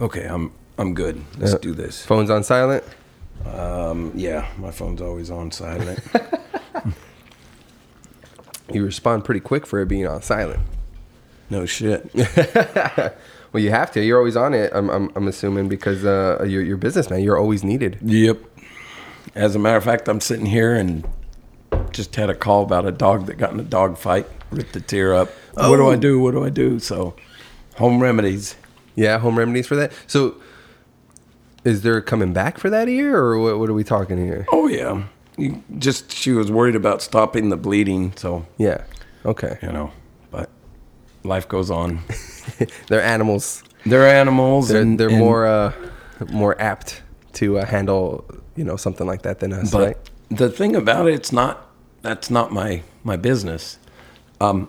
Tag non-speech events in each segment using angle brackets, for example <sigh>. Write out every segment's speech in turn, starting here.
Okay, I'm I'm good. Let's Yeah. do this. Phone's on silent. Um, yeah, my phone's always on silent. <laughs> You respond pretty quick for it being on silent. no shit. <laughs> Well, you have to. You're always on it. I'm, I'm, I'm assuming because uh, you're, you're businessman. You're always needed. Yep. As a matter of fact, I'm sitting here and just had a call about a dog that got in a dog fight, ripped the tear up. What do Oh. I do? What do I do? So, home remedies. Yeah, home remedies for that. So, is there coming back for that year, or what, what are we talking here? Oh yeah. You just she was worried about stopping the bleeding, so Yeah. Okay. you know. But life goes on. <laughs> They're animals. They're animals. They're and they're and- more uh, more apt to uh, handle you know something like that than us, But right? the thing about it, it's not. That's not my my business. Um,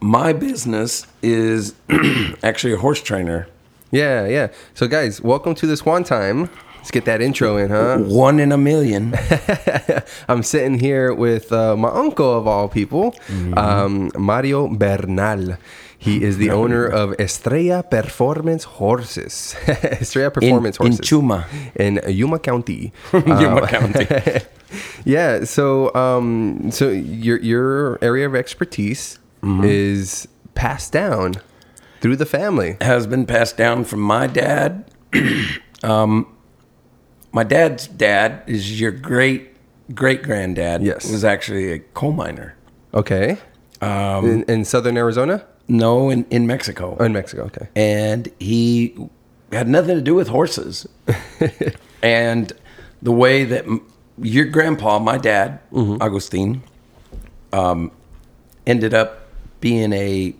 my business is <clears throat> actually a horse trainer. Yeah, yeah. So, guys, welcome to this one time. Let's get that intro in, huh? One in a million. <laughs> I'm sitting here with uh, my uncle of all people, Mm-hmm. um, Mario Bernal. He is the owner of Estrella Performance Horses. <laughs> Estrella Performance in Horses. Chuma. In Yuma County. <laughs> Yuma Uh, County. yeah. So, um, so your your area of expertise Mm-hmm. is passed down through the family. Has been passed down from my dad. <clears throat> um, my dad's dad is your great great granddad. Yes. was actually a coal miner. Okay. Um, in, in southern Arizona. no, in in Mexico. Oh, in Mexico. Okay. and he had nothing to do with horses. <laughs> and the way that m- your grandpa, my dad, Agustin, um, ended up being a,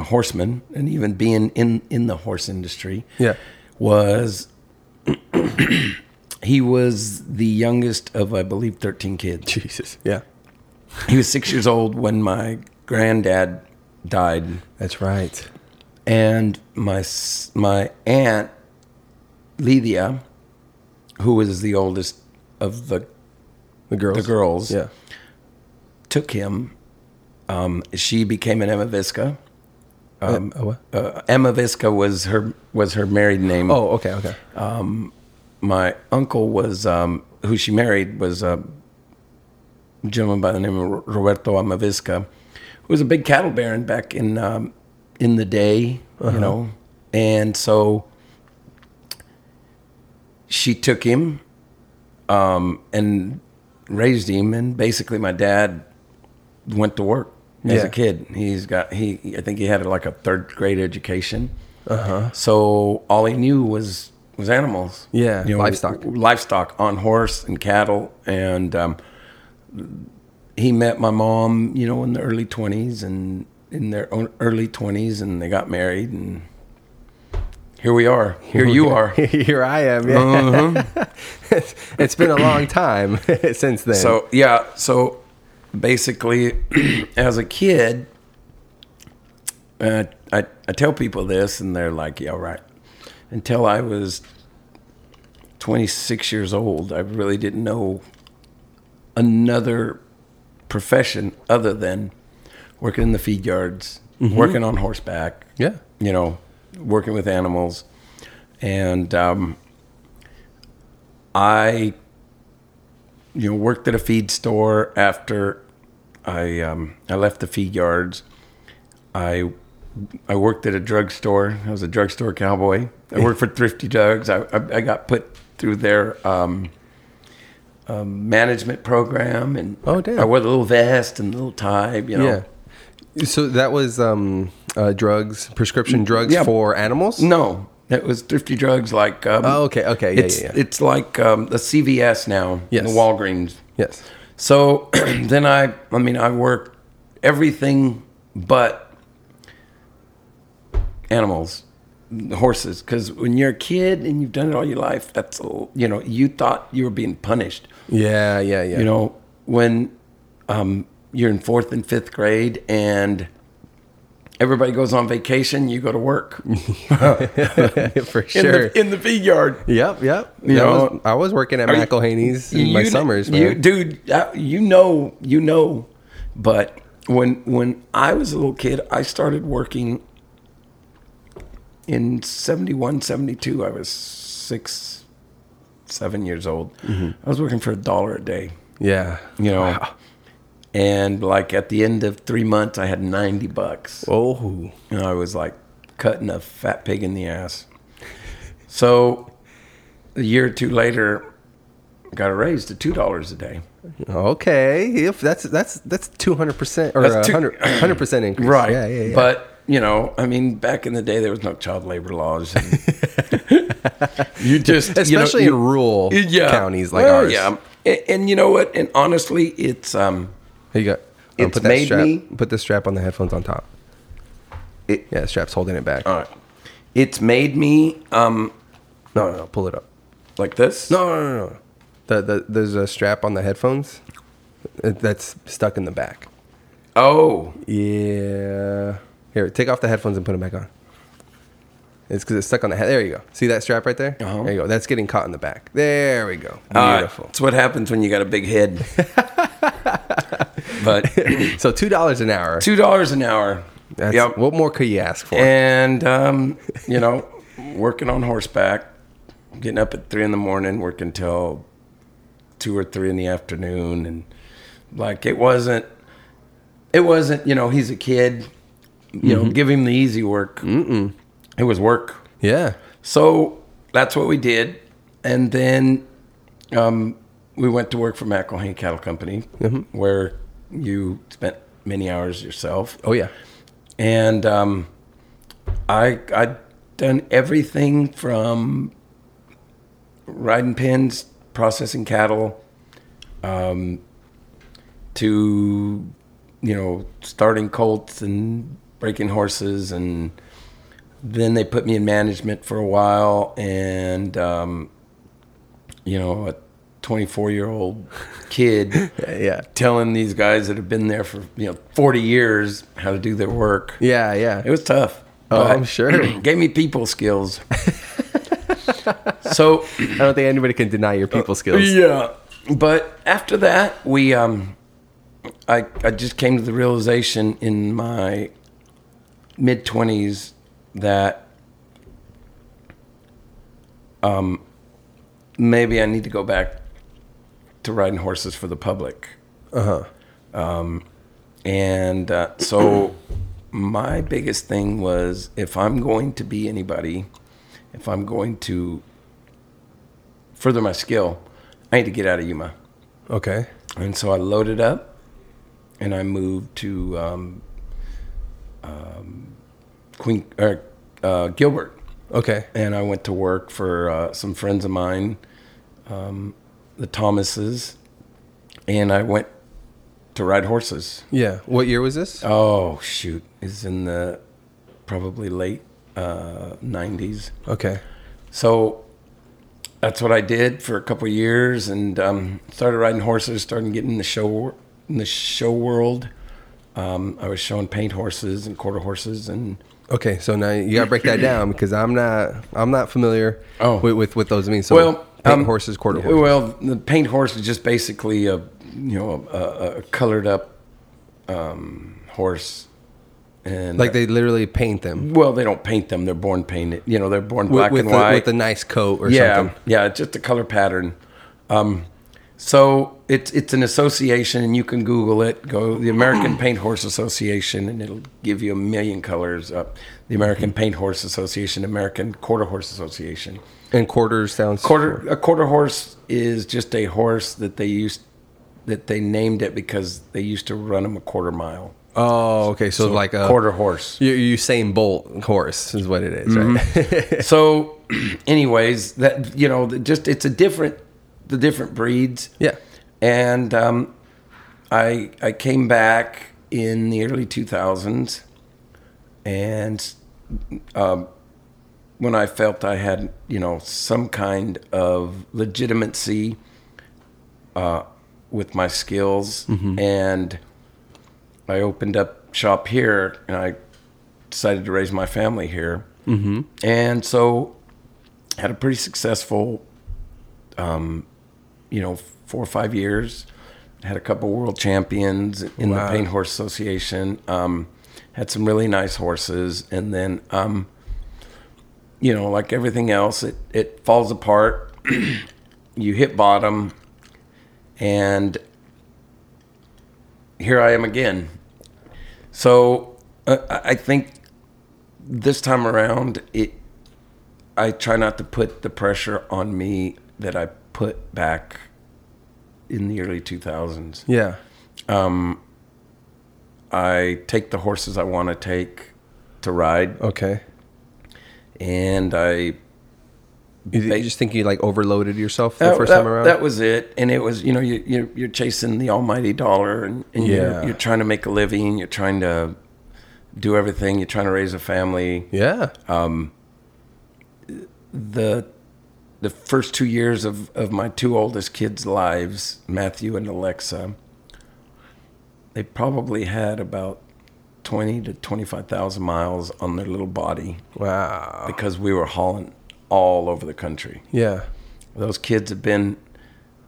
a horseman and even being in, in the horse industry Yeah. was <clears throat> he was the youngest of, I believe, 13 kids. Jesus. Yeah. He was six years old when my granddad died That's right. and my my aunt Lydia, who was the oldest of the The girls. the girls, Yeah. took him. Um, she became an Amavisca. Um, Uh, what? uh, Amavisca was her was her married name. Oh, okay, okay. my uncle was um, who she married was a gentleman by the name of Roberto Amavisca, who was a big cattle baron back in um, in the day, you know, and so she took him um, and raised him, and basically my dad went to work as Yeah. a kid. He's got he I think he had like a third grade education. Uh huh. So all he knew was was animals. Yeah, livestock. livestock on horse and cattle, and um, he met my mom, you know, in the early twenties and in their own early twenties, and they got married, and here we are. Here you <laughs> are. Here I am. Yeah. it's, <laughs> it's been a long time <laughs> since then. So yeah, so basically, <clears throat> as a kid, uh, I I tell people this, and they're like, "Yeah, right." Until I was 26 years old, I really didn't know another profession other than working in the feed yards, working on horseback, yeah. you know, working with animals. And um, I, you know, worked at a feed store after I um, I left the feed yards. I I worked at a drugstore. I was a drugstore cowboy. I worked for Thrifty Drugs. I, I, I got put through their um, um, management program, and Oh, damn. I wore the little vest and the little tie. You know, Yeah. So that was um, uh, drugs, prescription drugs Yeah. for animals. No, it was Thrifty Drugs. Like, um, Oh, okay, okay, yeah, it's yeah, yeah. it's like um, the CVS now, Yes. the Walgreens. Yes. So <clears throat> then I, I mean, I worked everything but animals, horses. Because when you're a kid and you've done it all your life, that's you know, you thought you were being punished. Yeah, yeah, yeah. You know, when um, you're in fourth and fifth grade and everybody goes on vacation, you go to work <laughs> for in sure. the in the feed yard. yep, yep. You know, was- I was working at Are you- McElhaney's in my you- summers, man. You, dude, you know, you know. But when when I was a little kid, I started working in 71, 72, I was six, seven years old. Mm-hmm. I was working for a dollar a day, Yeah. you know. And like at the end of three months, I had 90 bucks. Oh. And I was like cutting a fat pig in the ass. So a year or two later, I got a raise to $2 a day. Okay. If that's that's that's two hundred percent or That's two- hundred percent increase. Right. Yeah. Yeah. Yeah. But, you know, I mean, back in the day, there was no child labor laws. <laughs> you just, you know, especially you- in rural yeah. counties like Well, ours. Yeah. And, and you know what? And honestly, it's, um, Here you go. Oh, It's put that made strap, me- Put the strap on the headphones on top. It- yeah, the strap's holding it back. all right. It's made me, um, no, no, no, pull it up. like this. No, no, no, no. The, the there's a strap on the headphones uh, that's stuck in the back. Oh, Yeah. Here, take off the headphones and put them back on. It's because it's stuck on the head. There you go. See that strap right there? Uh-huh. There you go. That's getting caught in the back. There we go. Beautiful. That's what happens when you got a big head. <laughs> but so two dollars an hour. two dollars an hour. That's, Yep. What more could you ask for? And um, you know, working on horseback, getting up at three in the morning, working till two or three in the afternoon, and like it wasn't, it wasn't. You know, he's a kid. You know, give him the easy work. Mm-mm. It was work. yeah. So that's what we did, and then um, we went to work for McElhaney Cattle Company, where you spent many hours yourself. Oh yeah. and um, I I'd done everything from riding pins, processing cattle, um, to you know starting colts and breaking horses, and then they put me in management for a while, and um, you know a 24 year old <laughs> kid Yeah. telling these guys that have been there for you know 40 years how to do their work. Yeah. Yeah. It was tough. Oh, I'm sure. <clears throat> gave me people skills. <laughs> so I don't think anybody can deny your people skills. yeah, but after that, we um, I I just came to the realization in my mid 20s that um maybe I need to go back to riding horses for the public. Uh huh. Um, and uh, so my biggest thing was if I'm going to be anybody, if I'm going to further my skill, I need to get out of Yuma. Okay. And so I loaded up and I moved to um, um, Queen or uh, Gilbert. Okay. And I went to work for uh, some friends of mine, um, the Thomases, and I went to ride horses. Yeah. What year was this? Oh shoot, is in the probably late uh, '90s. Okay. So that's what I did for a couple of years, and um, started riding horses. Started getting in the show in the show world. Um, I was showing paint horses and quarter horses, and Okay. So now you gotta break that down because I'm not I'm not familiar Oh. with, with what those mean. So well, paint um, horses, quarter horses. Well, the paint horse is just basically a you know a, a colored up um, horse, and like they literally paint them well they don't paint them; they're born painted. You know, they're born with, black with, and the, white. with a nice coat or yeah, something. yeah, it's just a color pattern. Um, so it's it's an association, and you can Google it. Go the American Paint Horse Association, and it'll give you a million colors. Uh, the American Paint Horse Association, American Quarter Horse Association. And quarters sounds Quarter a quarter horse is just a horse that they used that they named it because they used to run them a quarter mile. Oh, okay. So, like a quarter horse. You, Usain Bolt horse is what it is, Mm-hmm. right? <laughs> so, <clears throat> anyways, that you know, just it's a different the different breeds. yeah. And um, I I came back in the early 2000s, and um, when I felt I had you know some kind of legitimacy uh, with my skills, and I opened up shop here, and I decided to raise my family here, mm-hmm. and so had a pretty successful um, you know, four or five years. Had a couple world champions in Wow. the Paint Horse Association. Um, had some really nice horses, and then um, you know, like everything else, it it falls apart. <clears throat> you hit bottom, and here I am again. So uh, I think this time around, it I try not to put the pressure on me that I put back in the early 2000s. Yeah. I take the horses I want to take to ride, Okay. And I You, you just think you like overloaded yourself the that, first that- time around? that was it. And it was, you know, you, you're, you're chasing the almighty dollar, and, and Yeah. you're, you're trying to make a living. You're trying to do everything. You're trying to raise a family. yeah. Um, the the first two years of, of my two oldest kids' lives, Matthew and Alexa, they probably had about twenty to twenty five thousand miles on their little body wow. because we were hauling all over the country. Yeah. Those kids have been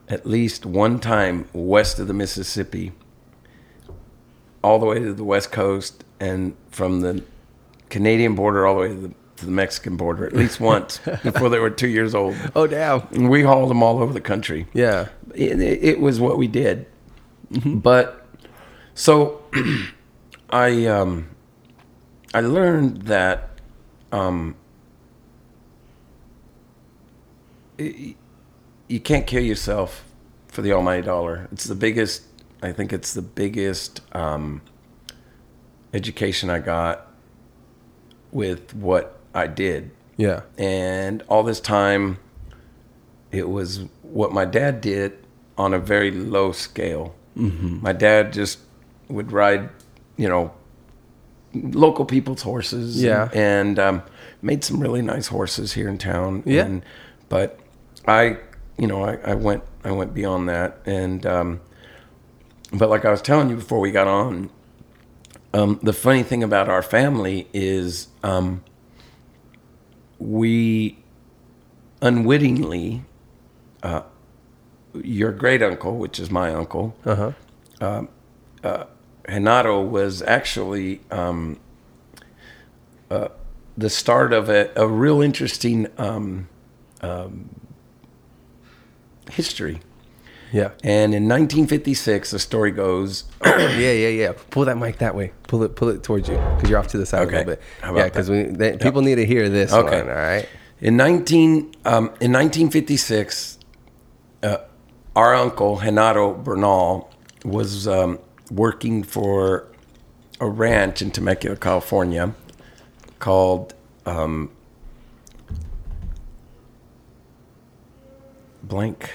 at least one time west of the Mississippi, all the way to the west coast, and from the Canadian border all the way to the, to the Mexican border at least <laughs> once before they were two years old. Oh damn. And we hauled them all over the country. Yeah. It, it, it was what we did. Mm-hmm. But so <clears throat> I um, I learned that um, y- you can't kill yourself for the almighty dollar. It's the biggest. I think it's the biggest um, education I got with what I did Yeah. and all this time it was what my dad did on a very low scale mm-hmm. my dad just would ride you know local people's horses Yeah. and, um, made some really nice horses here in town Yeah. and, but i you know I, I went i went beyond that and um, but like i was telling you before we got on um, the funny thing about our family is um, we unwittingly, uh, your great uncle, which is my uncle, Uh huh. Renato, was actually um, uh, the start of a, a real interesting um, um, history. Yeah. And in 1956, the story goes, <coughs> yeah, yeah, yeah. Pull that mic that way. Pull it, pull it towards you because you're off to the side Okay. a little bit. How about yeah, because we they, people need to hear this. Okay. One, all right. In 19 um, in 1956, uh, our uncle Renato Bernal was um, working for a ranch in Temecula, California, called um, blank.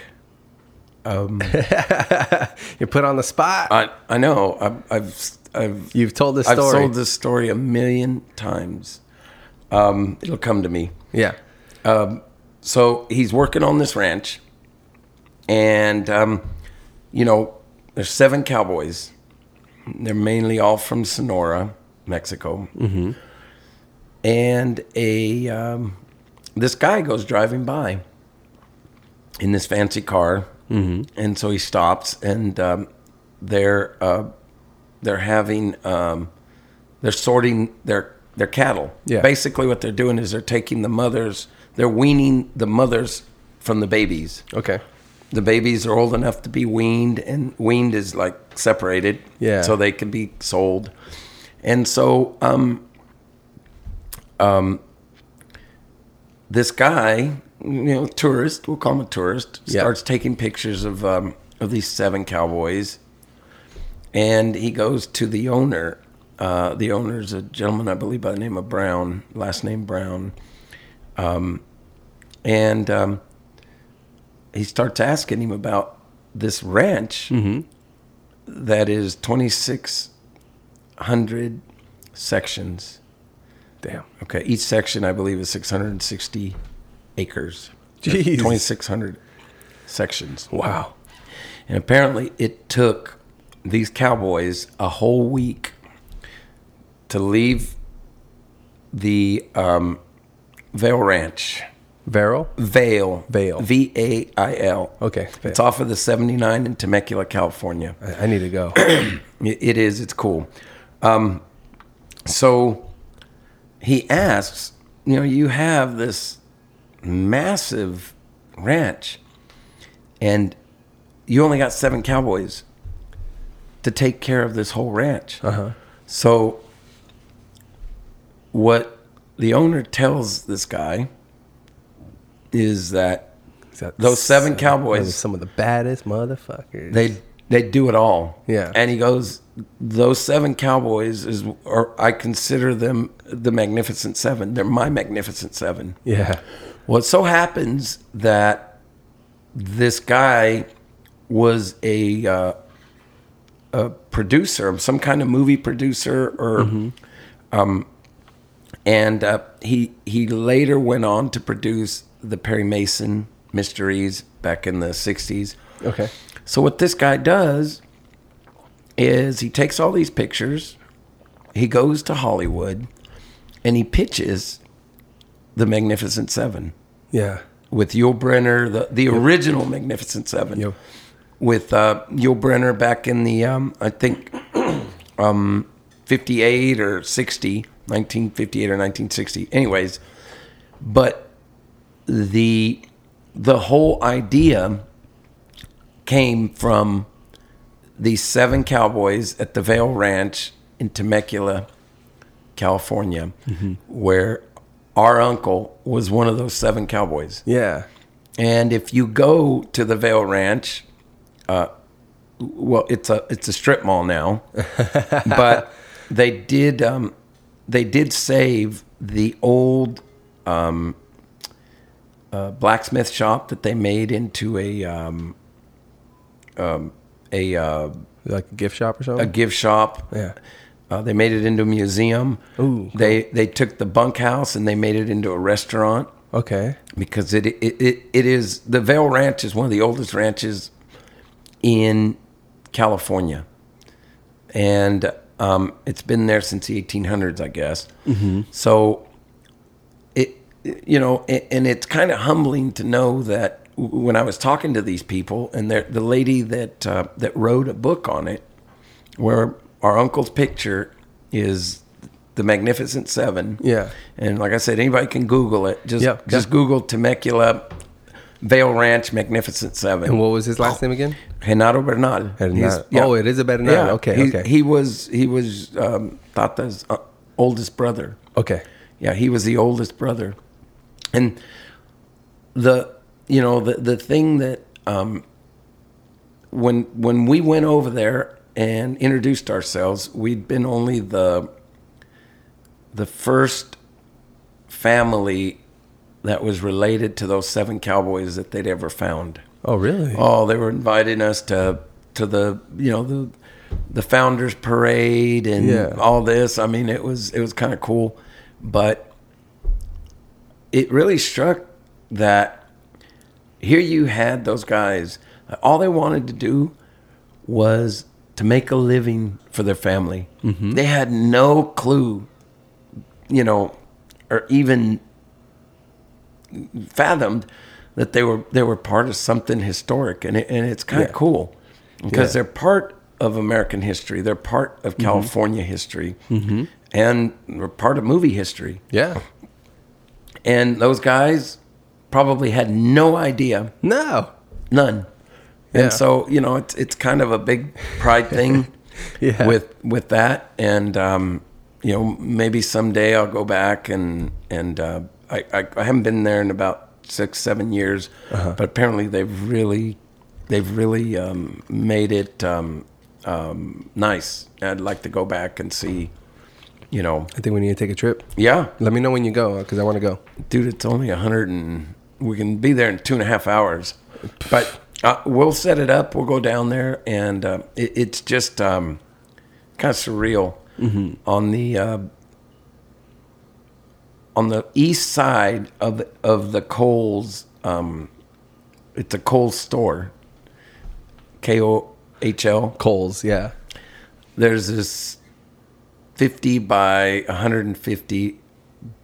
<laughs> You put on the spot. I I know I've I've, I've You've told this Story. I've sold this story a million times. Um, it'll come to me. yeah. so he's working on this ranch and um, you know there's seven cowboys they're mainly all from sonora mexico mm-hmm. and a um, this guy goes driving by in this fancy car mm-hmm. and so he stops and um, they're uh, they're having um, they're sorting their their cattle. Yeah. Basically, what they're doing is they're taking the mothers, they're weaning the mothers from the babies. Okay. The babies are old enough to be weaned, and weaned is like separated, Yeah. so they can be sold. And so, um, um, this guy, you know, tourist, we'll call him a tourist, Yeah. starts taking pictures of um, of these seven cowboys, and he goes to the owner. Uh, the is a gentleman, I believe, by the name of Brown, last name Brown, um, and um, he starts asking him about this ranch that is twenty six hundred sections. Damn. Okay, each section I believe is 660 acres. Jeez. 2600 sections. Wow. And apparently it took these cowboys a whole week to leave the um, Vail Ranch. Vero. Vale. Vail. V A I L. Okay. It's off of the 79 in Temecula, California. I, I need to go. <clears throat> It it is. It's cool. Um, so he asks you know, you have this massive ranch, and you only got seven cowboys to take care of this whole ranch. Uh-huh. So, what the owner tells this guy is that Those seven some- cowboys- some of the baddest motherfuckers. they they do it all. Yeah. And he goes, those seven cowboys is, or I consider them the Magnificent Seven. They're my Magnificent Seven. yeah. Well, it so happens that this guy was a uh, a producer, some kind of movie producer, or um, and uh, he he later went on to produce the Perry Mason mysteries back in the '60s. Okay. So what this guy does is he takes all these pictures, he goes to Hollywood, and he pitches the Magnificent Seven Yeah. with Yul Brynner, the the original Magnificent Seven, Yep. with uh, Yul Brynner back in the um, I think <clears throat> um, 58 or 60, 1958 or 1960. Anyways, but the the whole idea came from these seven cowboys at the Vail Ranch in Temecula, California, where our uncle was one of those seven cowboys. Yeah. And if you go to the Vail Ranch, uh, well, it's a it's a strip mall now, <laughs> but they did um, they did save the old um, uh, blacksmith shop that they made into a um, um, a uh, Like a gift shop or something. a gift shop. yeah. Uh, they made it into a museum. Ooh, They they took the bunkhouse and they made it into a restaurant Okay. because it it, it it is the Vail Ranch is one of the oldest ranches in California, and um, it's been there since the 1800s, I guess. Mm-hmm. So you know, and, it's kind of humbling to know that when I was talking to these people, and the lady that uh, that wrote a book on it, where our uncle's picture is the Magnificent Seven. Yeah. And like I said, anybody can Google it. Just Yeah, just yeah. Google Temecula Vail Ranch Magnificent Seven. And what was his last name again? Renato Bernal. Bernal. He's- Oh, it is a Bernal. Okay, he, okay. He was he was um, Tata's uh, oldest brother. Okay. Yeah, he was the oldest brother, and the you know the the thing that um, when when we went over there and introduced ourselves, we'd been only the the first family that was related to those seven cowboys that they'd ever found. Oh, really? Oh, they were inviting us to to the you know the the founders parade and Yeah. all this. I mean, it was it was kind of cool, but it really struck that here you had those guys. All they wanted to do was to make a living for their family. Mm-hmm. They had no clue, you know, or even fathomed that they were they were part of something historic, and it, and it's kind of cool because Yeah. they're part of American history. They're part of mm-hmm. California history, mm-hmm. and they're part of movie history. Yeah. And those guys probably had no idea, No. none. Yeah. And so you know, it's it's kind of a big pride thing <laughs> Yeah. with with that, and um, you know, maybe someday I'll go back and and uh, I, I I haven't been there in about six seven years, Uh-huh. but apparently they've really they've really um, made it um, um, nice. I'd like to go back and see, you know, I think we need to take a trip. yeah, Let me know when you go because I want to go. dude, it's only a hundred and we can be there in two and a half hours, but uh, we'll set it up. We'll go down there, and uh, it, it's just um, kind of surreal on the uh, on the east side of the, of the Kohl's. Um, it's a Kohl's store, K O H L. Kohl's, yeah. There's this 50 by 150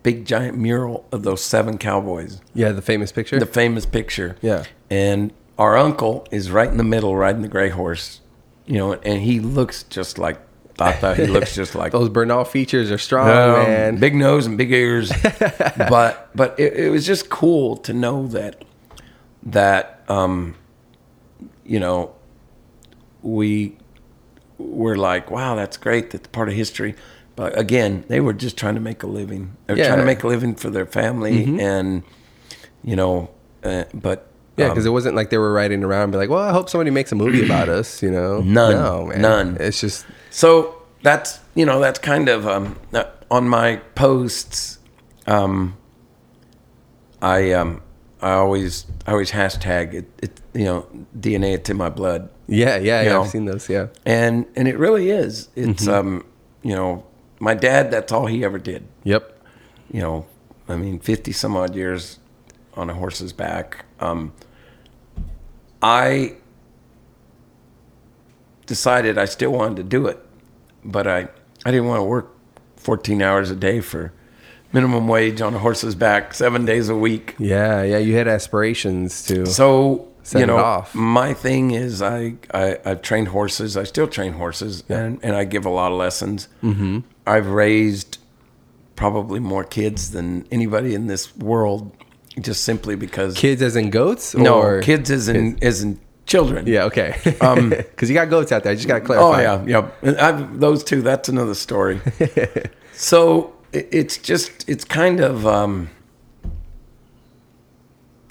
big giant mural of those seven cowboys Yeah, the famous picture. the famous picture. Yeah. And our uncle is right in the middle riding the gray horse, you know, and he looks just like thought he looks just <laughs> like Those Bernal features are strong, Um, man. Big nose and big ears. <laughs> but but it, it was just cool to know that that um, you know we were like, wow, that's great. That's part of history. But again, they were just trying to make a living. They're trying to make a living for their family, and you know, uh, but Yeah, um, because it wasn't like they were riding around and be like, well, I hope somebody makes a movie about us, you know? <clears throat> None. No, man. None. It's just, So that's you know that's kind of um, uh, on my posts. Um, I um, I always I always hashtag it, it you know DNA it's in my blood yeah, yeah, yeah. know. I've seen those, yeah. and and it really is it's Mm-hmm. um you know my dad that's all he ever did Yep. you know I mean fifty some odd years on a horse's back um, I decided I still wanted to do it, but I, I didn't want to work 14 hours a day for minimum wage on a horse's back seven days a week. Yeah, yeah. You had aspirations to. So, Set you it know, off. my thing is I, I, I've trained horses. I still train horses and, and I give a lot of lessons. Mm-hmm. I've raised probably more kids than anybody in this world just simply because kids as in goats? no or kids isn't, isn't children. Yeah, okay. Um, <laughs> Because you got goats out there. I just got to Oh clarify. yeah, yeah. And I've, those two. That's another story. <laughs> so it- it's just it's kind of um,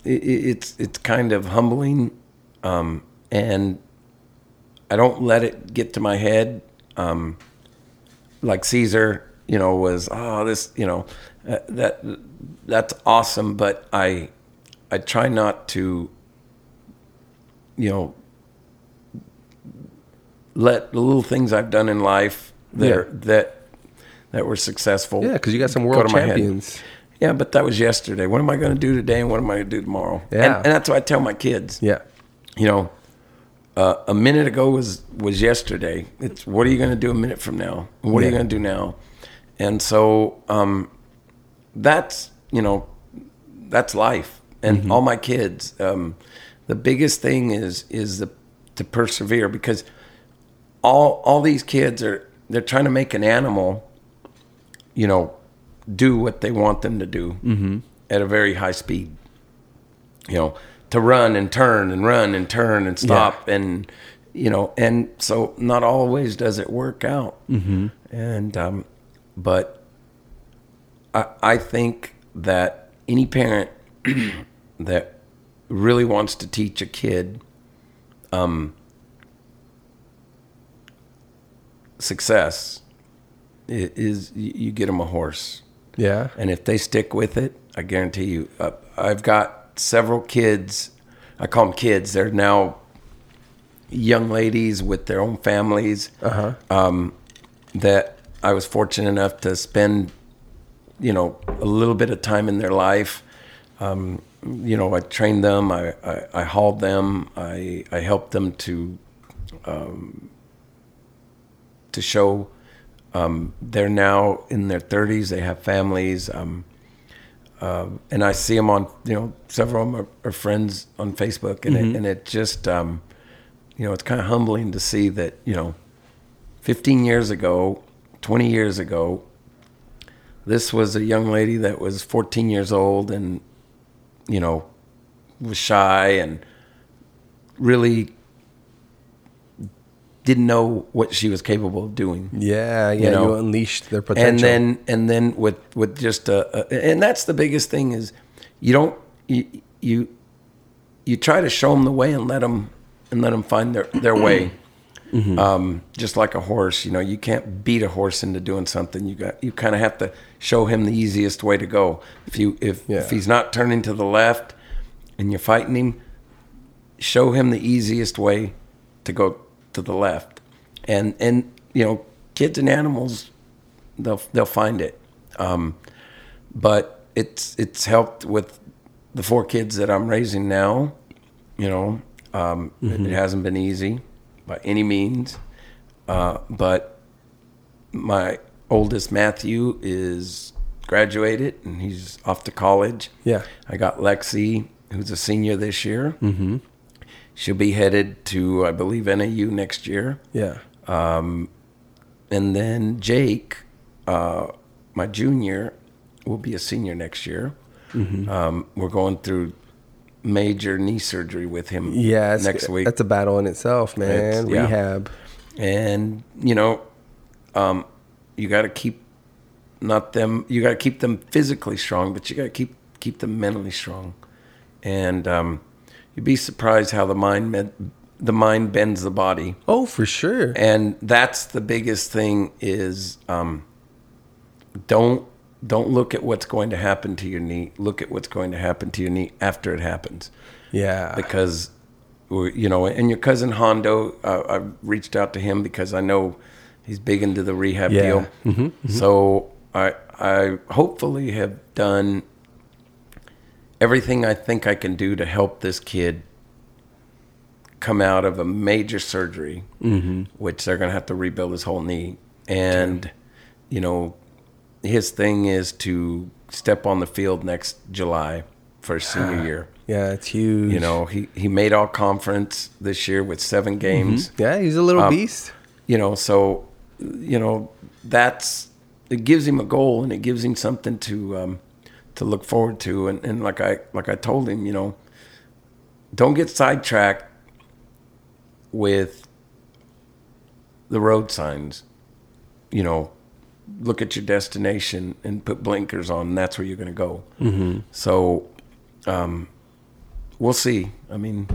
it, it's it's kind of humbling, um, and I don't let it get to my head. Um, like Caesar, you know, was oh this, you know, uh, that that's awesome, but I I try not to, you know, let the little things I've done in life that Yeah. are, that that were successful. Yeah, because you got some go world head. champions. Yeah, but that was yesterday. What am I going to do today, and what am I going to do tomorrow? Yeah. and, and that's what I tell my kids. Yeah. You know, uh, a minute ago was was yesterday. It's what are you going to do a minute from now? What are you going to do now? And so um, that's you know that's life. And Mm-hmm. all my kids, um, the biggest thing is is the to persevere because all all these kids are they're trying to make an animal, you know, do what they want them to do Mm-hmm. at a very high speed. You know, to run and turn and run and turn and stop and you know, and so not always does it work out. Mm-hmm. And um, but I I think that any parent <clears throat> that really wants to teach a kid um, success is you you get them a horse Yeah. and if they stick with it i guarantee you uh, i've got several kids i call them kids they're now young ladies with their own families Uh-huh. um, that i was fortunate enough to spend you know a little bit of time in their life um, you know i trained them I, I, I hauled them I, I helped them to um, to show um, they're now in their 30s they have families. Um, uh, and i see them on you know several of them are, are friends on facebook. And, it, and it just um, you know it's kind of humbling to see that you know 15 years ago 20 years ago this was a young lady that was 14 years old and you know was shy and really didn't know what she was capable of doing Yeah, yeah. You, know, unleashed their potential. and then and then with with just a, a and that's the biggest thing is you don't you you you try to show them the way and let them and let them find their their way <clears throat> Mm-hmm. um, just like a horse you know you can't beat a horse into doing something you got you kind of have to show him the easiest way to go if you if, Yeah. if he's not turning to the left and you're fighting him show him the easiest way to go to the left. And and you know kids and animals they'll they'll find it. Um, but it's it's helped with the four kids that I'm raising now you know um, it, it hasn't been easy by any means. Uh, but my oldest Matthew is graduated and he's off to college. Yeah. I got Lexi who's a senior this year. Mm-hmm. She'll be headed to I believe NAU next year yeah. and and then Jake, uh, my junior, will be a senior next year. Mm-hmm. Um, we're going through major knee surgery with him Yeah, next week. That's a battle in itself, man. It's- yeah. Rehab. and you know um, you got to keep not them you got to keep them physically strong but you got to keep keep them mentally strong and um, you'd be surprised how the mind med- the mind bends the body Oh, for sure. and that's the biggest thing is um, don't don't look at what's going to happen to your knee look at what's going to happen to your knee after it happens Yeah. because you know and your cousin hondo uh, i reached out to him because i know he's big into the rehab Yeah. deal Mm-hmm, so i i hopefully have done everything i think i can do to help this kid come out of a major surgery Mm-hmm. which they're going to have to rebuild his whole knee and you know his thing is to step on the field next july for his senior <sighs> year yeah, it's huge. you know, he, he made all conference this year with seven games. Yeah, he's a little Um, beast. You know, so you know that's it gives him a goal and it gives him something to um, to look forward to. And, and like I like I told him, you know, don't get sidetracked with the road signs. You know, look at your destination and put blinkers on. That's where you're going to go. Mm-hmm. So. Um, We'll see. I mean,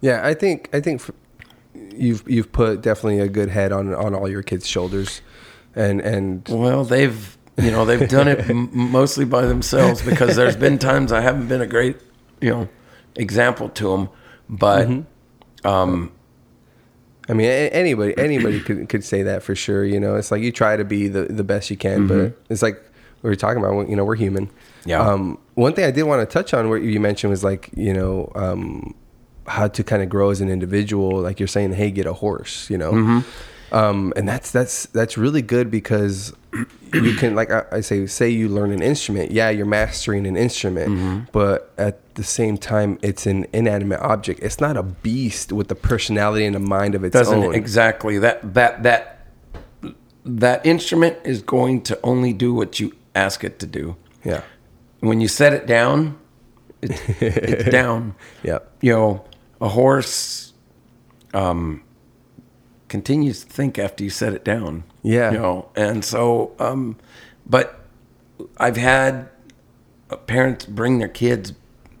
Yeah, I think I think you've you've put definitely a good head on on all your kids' shoulders, and and Well, they've you know they've done it m- mostly by themselves because there's been <laughs> times I haven't been a great you know example to them, but um, I mean anybody anybody could could say that for sure. You know, it's like you try to be the the best you can, but it's like we were talking about. You know, we're human. Yeah. Um, one thing I did want to touch on, what you mentioned was like you know um, how to kind of grow as an individual. Like you're saying, hey, get a horse. You know. Um, and that's that's that's really good because you can like I, I say say you learn an instrument. Yeah you're mastering an instrument but at the same time it's an inanimate object. It's not a beast with the personality and the mind of its doesn't own. exactly that that that that instrument is going to only do what you ask it to do. yeah. When you set it down, it's, it's <laughs> down. yeah you know, a horse um, continues to think after you set it down. Yeah. You know, and so, um, but I've had uh, parents bring their kids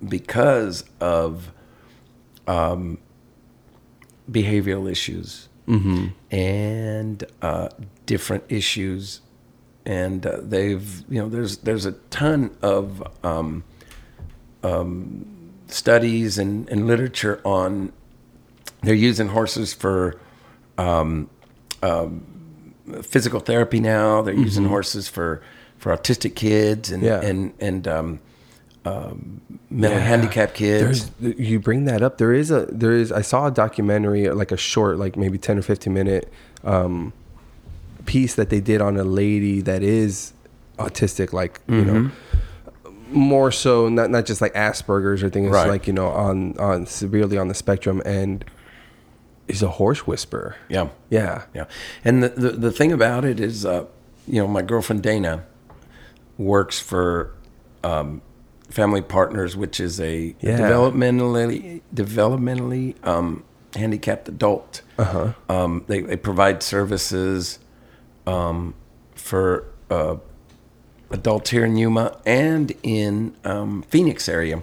because of um, behavioral issues and uh, different issues. And uh, they've, you know, there's there's a ton of um, studies and, and literature on they're using horses for um, um, physical therapy now. They're using horses for, for autistic kids and Yeah. and and um, um, mental Yeah. handicap kids. There's, you bring that up. There is a there is. I saw a documentary, like a short, like maybe ten or fifteen minute um, piece that they did on a lady that is autistic, like you know, more so not not just like Asperger's or things Right. like you know on on severely on the spectrum, and is a horse whisperer. yeah, Yeah, yeah. And the, the the thing about it is, uh, you know, my girlfriend Dana works for um, Family Partners, which is a Yeah. developmentally developmentally um, handicapped adult. Uh-huh. Um, they they provide services um, for uh, adults here in Yuma and in um, Phoenix area.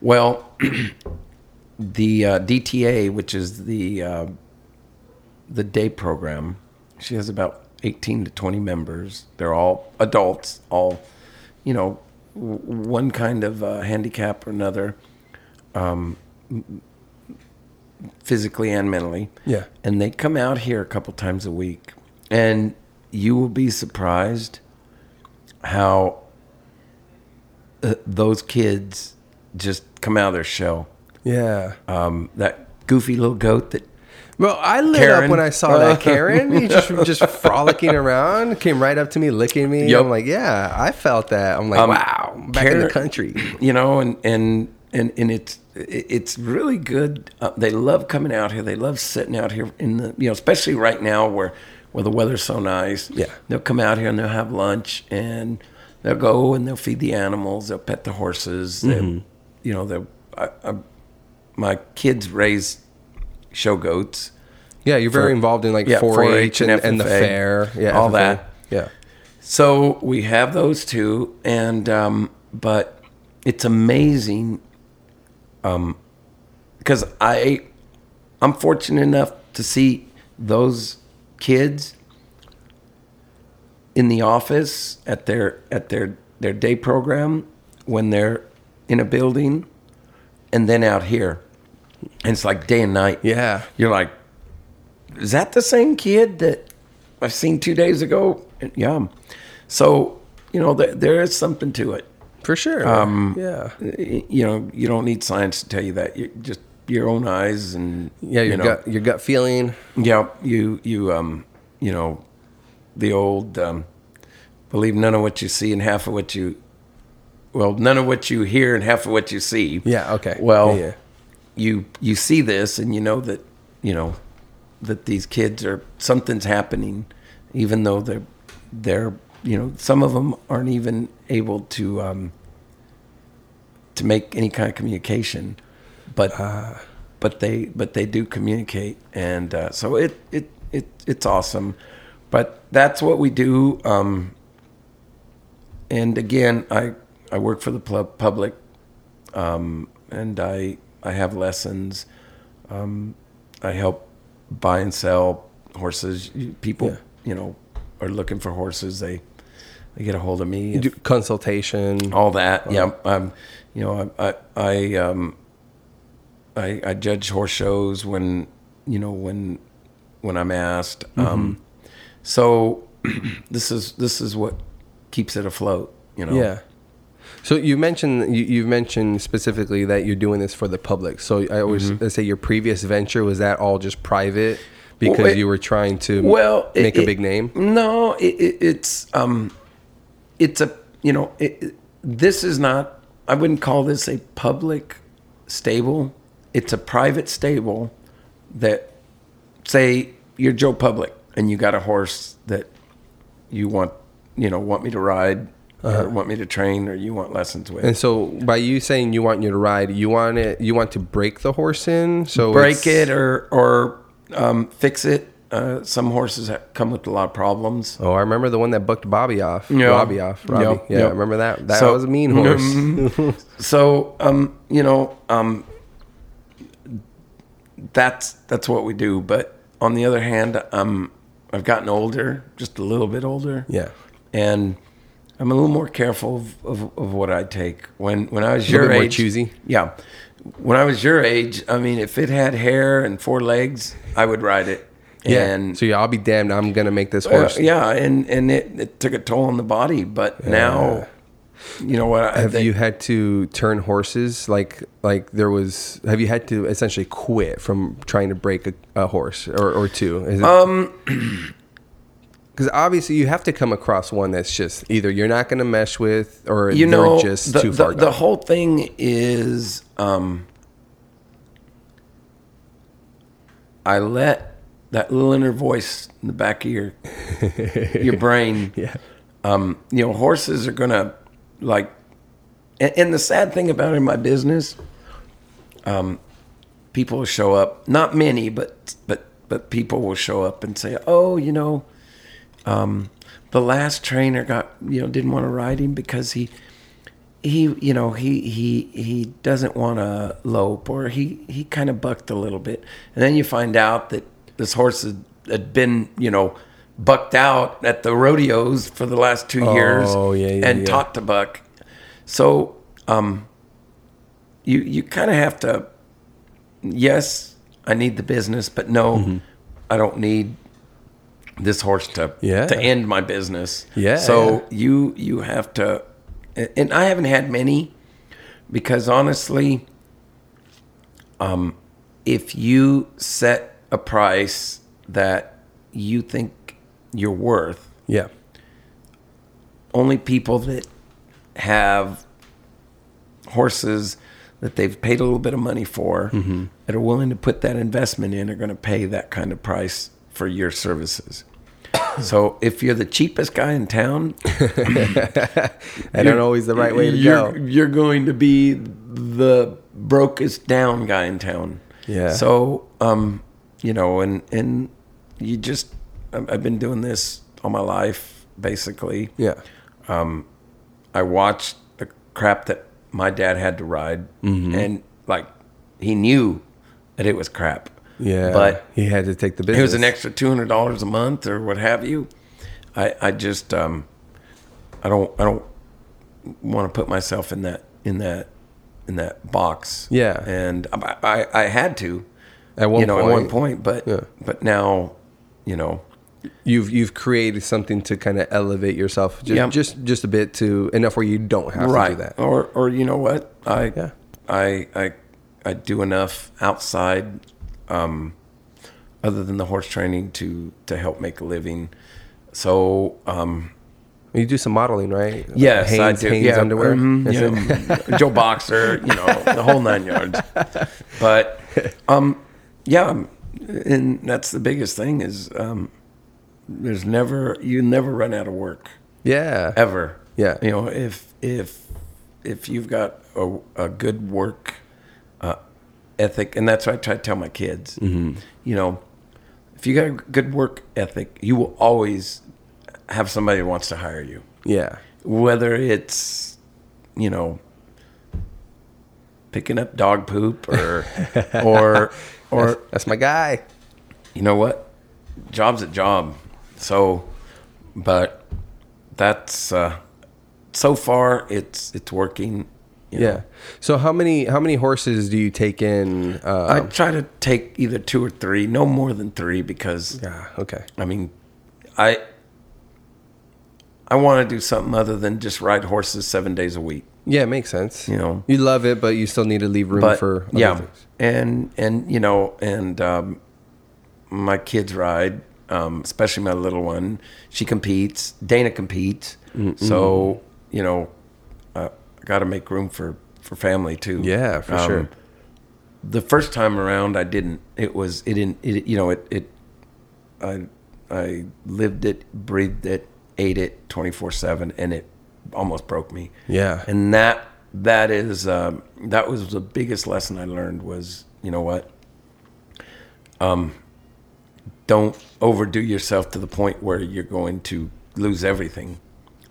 Well, <clears throat> the uh, DTA, which is the uh, the day program, she has about 18 to 20 members. They're all adults, all, you know, w- one kind of uh, handicap or another, um, physically and mentally. Yeah. And they come out here a couple times a week. And you will be surprised how uh, those kids just come out of their shell. Yeah. Um, that goofy little goat that Well, I lit Karen. up when I saw that <laughs> Karen. He just just frolicking around, came right up to me, licking me. Yep. I'm like, yeah, I felt that. I'm like, Um, wow, I'm back in the country. you know, and and and and it's it's really good. Uh, they love coming out here. They love sitting out here in the you know, especially right now where well, the weather's so nice. Yeah. They'll come out here and they'll have lunch and they'll go and they'll feed the animals. They'll pet the horses. They'll, Mm-hmm. you know, they I, I, my kids raise show goats. Yeah, you're very For- involved in like yeah, 4-H, and, 4-H and the fair. Yeah, all FFA. that. Yeah. So we have those two, and um, but it's amazing, um, because I, I'm fortunate enough to see those kids in the office at their at their their day program when they're in a building, and then out here, and it's like day and night. Yeah. You're like, is that the same kid that I've seen two days ago? And, yeah. So, you know, there, there is something to it. For sure. Um, yeah. You know, you don't need science to tell you that. You just your own eyes and Yeah, your you know, gut your gut feeling. Yeah, you you um you know, the old um, believe none of what you see and half of what you well none of what you hear and half of what you see. Yeah, okay. Well, Yeah, yeah. You you see this and you know that you know that these kids are something's happening, even though they're they're you know some of them aren't even able to um, to make any kind of communication, but but they but they do communicate, and uh, so it it it it's awesome. But that's what we do. Um, and again, I I work for the public um, and I I have lessons. Um, I help buy and sell horses. People, Yeah. you know, are looking for horses. They they get a hold of me. You do consultation. all that. Yeah. Um, you know, I I I, um, I I judge horse shows when you know when when I'm asked. Um, so <clears throat> this is this is what keeps it afloat. You know. Yeah. So you mentioned you, you mentioned specifically that you're doing this for the public. So I always Mm-hmm. let's say your previous venture was that all just private because Well, it- you were trying to well it- make a big name. no it, it, it's um it's a you know it, it- this is not i wouldn't call this a public stable it's a private stable that say you're joe public and you got a horse that you want you know want me to ride or want me to train or you want lessons with And so by you saying you want you to ride, you want it you want to break the horse in. So break it or or um, fix it uh, some horses come with a lot of problems Oh, I remember the one that bucked Bobby off. Yeah. Robbie off. Robbie. Yep, Yeah, yep. I remember that. That So- was a mean <laughs> horse. <laughs> So, um, you know, um, that's that's what we do. But on the other hand, um, I've gotten older, just a little bit older, yeah. and I'm a little more careful of, of, of what I take. When when I was A your age, choosy? Yeah, when I was your age, I mean, if it had hair and four legs, I would ride it. Yeah. And so yeah, I'll be damned. I'm gonna make this uh, horse. yeah, and and it, it took a toll on the body. But now, you know what? I Have think- you had to turn horses like like there was? Have you had to essentially quit from trying to break a, a horse or, or two? It, Um, <clears throat> because obviously you have to come across one that's just either you're not going to mesh with or you know just the, too the, far the gone. whole thing is um i let that little inner voice in the back of your <laughs> your brain yeah. um you know horses are gonna like and, and the sad thing about in my business um people will show up not many but but but people will show up and say oh you know um the last trainer got you know didn't want to ride him because he he you know he he he doesn't want to lope or he he kind of bucked a little bit and then you find out that this horse had, had been you know bucked out at the rodeos for the last two years Oh, yeah, yeah, and yeah. taught to buck so um you you kind of have to yes i need the business but no Mm-hmm. i don't need this horse to Yeah. to end my business Yeah, so yeah. you you have to and i haven't had many because honestly um if you set a price that you think you're worth Yeah. only people that have horses that they've paid a little bit of money for Mm-hmm. that are willing to put that investment in are going to pay that kind of price for your services So if you're the cheapest guy in town, <laughs> I don't always the right way to you're, go. You're going to be the brokest down guy in town. Yeah. So, um, you know, and and you just, I've been doing this all my life, basically. Yeah. I watched the crap that my dad had to ride, Mm-hmm. and like he knew that it was crap. Yeah. But he had to take the business. it was an extra two hundred dollars a month or what have you. I I just um, I don't I don't want to put myself in that in that in that box. Yeah. and I I, I had to At one you know at one point. point, but Yeah. but now you know You've you've created something to kind of elevate yourself just, Yeah. just just a bit to enough where you don't have right to do that. or or you know what I Yeah. I I I do enough outside um, other than the horse training to to help make a living. So um, You do some modeling, right? Yes, Hanes, I do. Hanes yeah, underwear. mhm, yeah. Joe Boxer, you know, <laughs> the whole nine yards. But um, yeah, um, and that's the biggest thing is um, there's never you never run out of work yeah. ever. Yeah. you know if if if you've got a, a good work uh, ethic, and that's what I try to tell my kids. Mm-hmm. You know, if you got a good work ethic, you will always have somebody who wants to hire you Yeah. whether it's you know picking up dog poop or <laughs> or or That's my guy. you know what job's a job so but that's uh so far it's it's working know. Yeah. So how many how many horses do you take in? Uh, i try to take either two or three no more than three because yeah. Okay. i mean i i want to do something other than just ride horses seven days a week Yeah, it makes sense. You know. you love it, but you still need to leave room but for other yeah, things. and and you know, and um, my kids ride, um, especially my little one. She competes. Dana competes. So you know, got to make room for for family too. Yeah, for Um, sure. The first time around, I didn't. It was it didn't. It you know it it. I I lived it, breathed it, ate it twenty four seven, and it almost broke me Yeah. and that that is um, that was the biggest lesson I learned was you know what um don't overdo yourself to the point where you're going to lose everything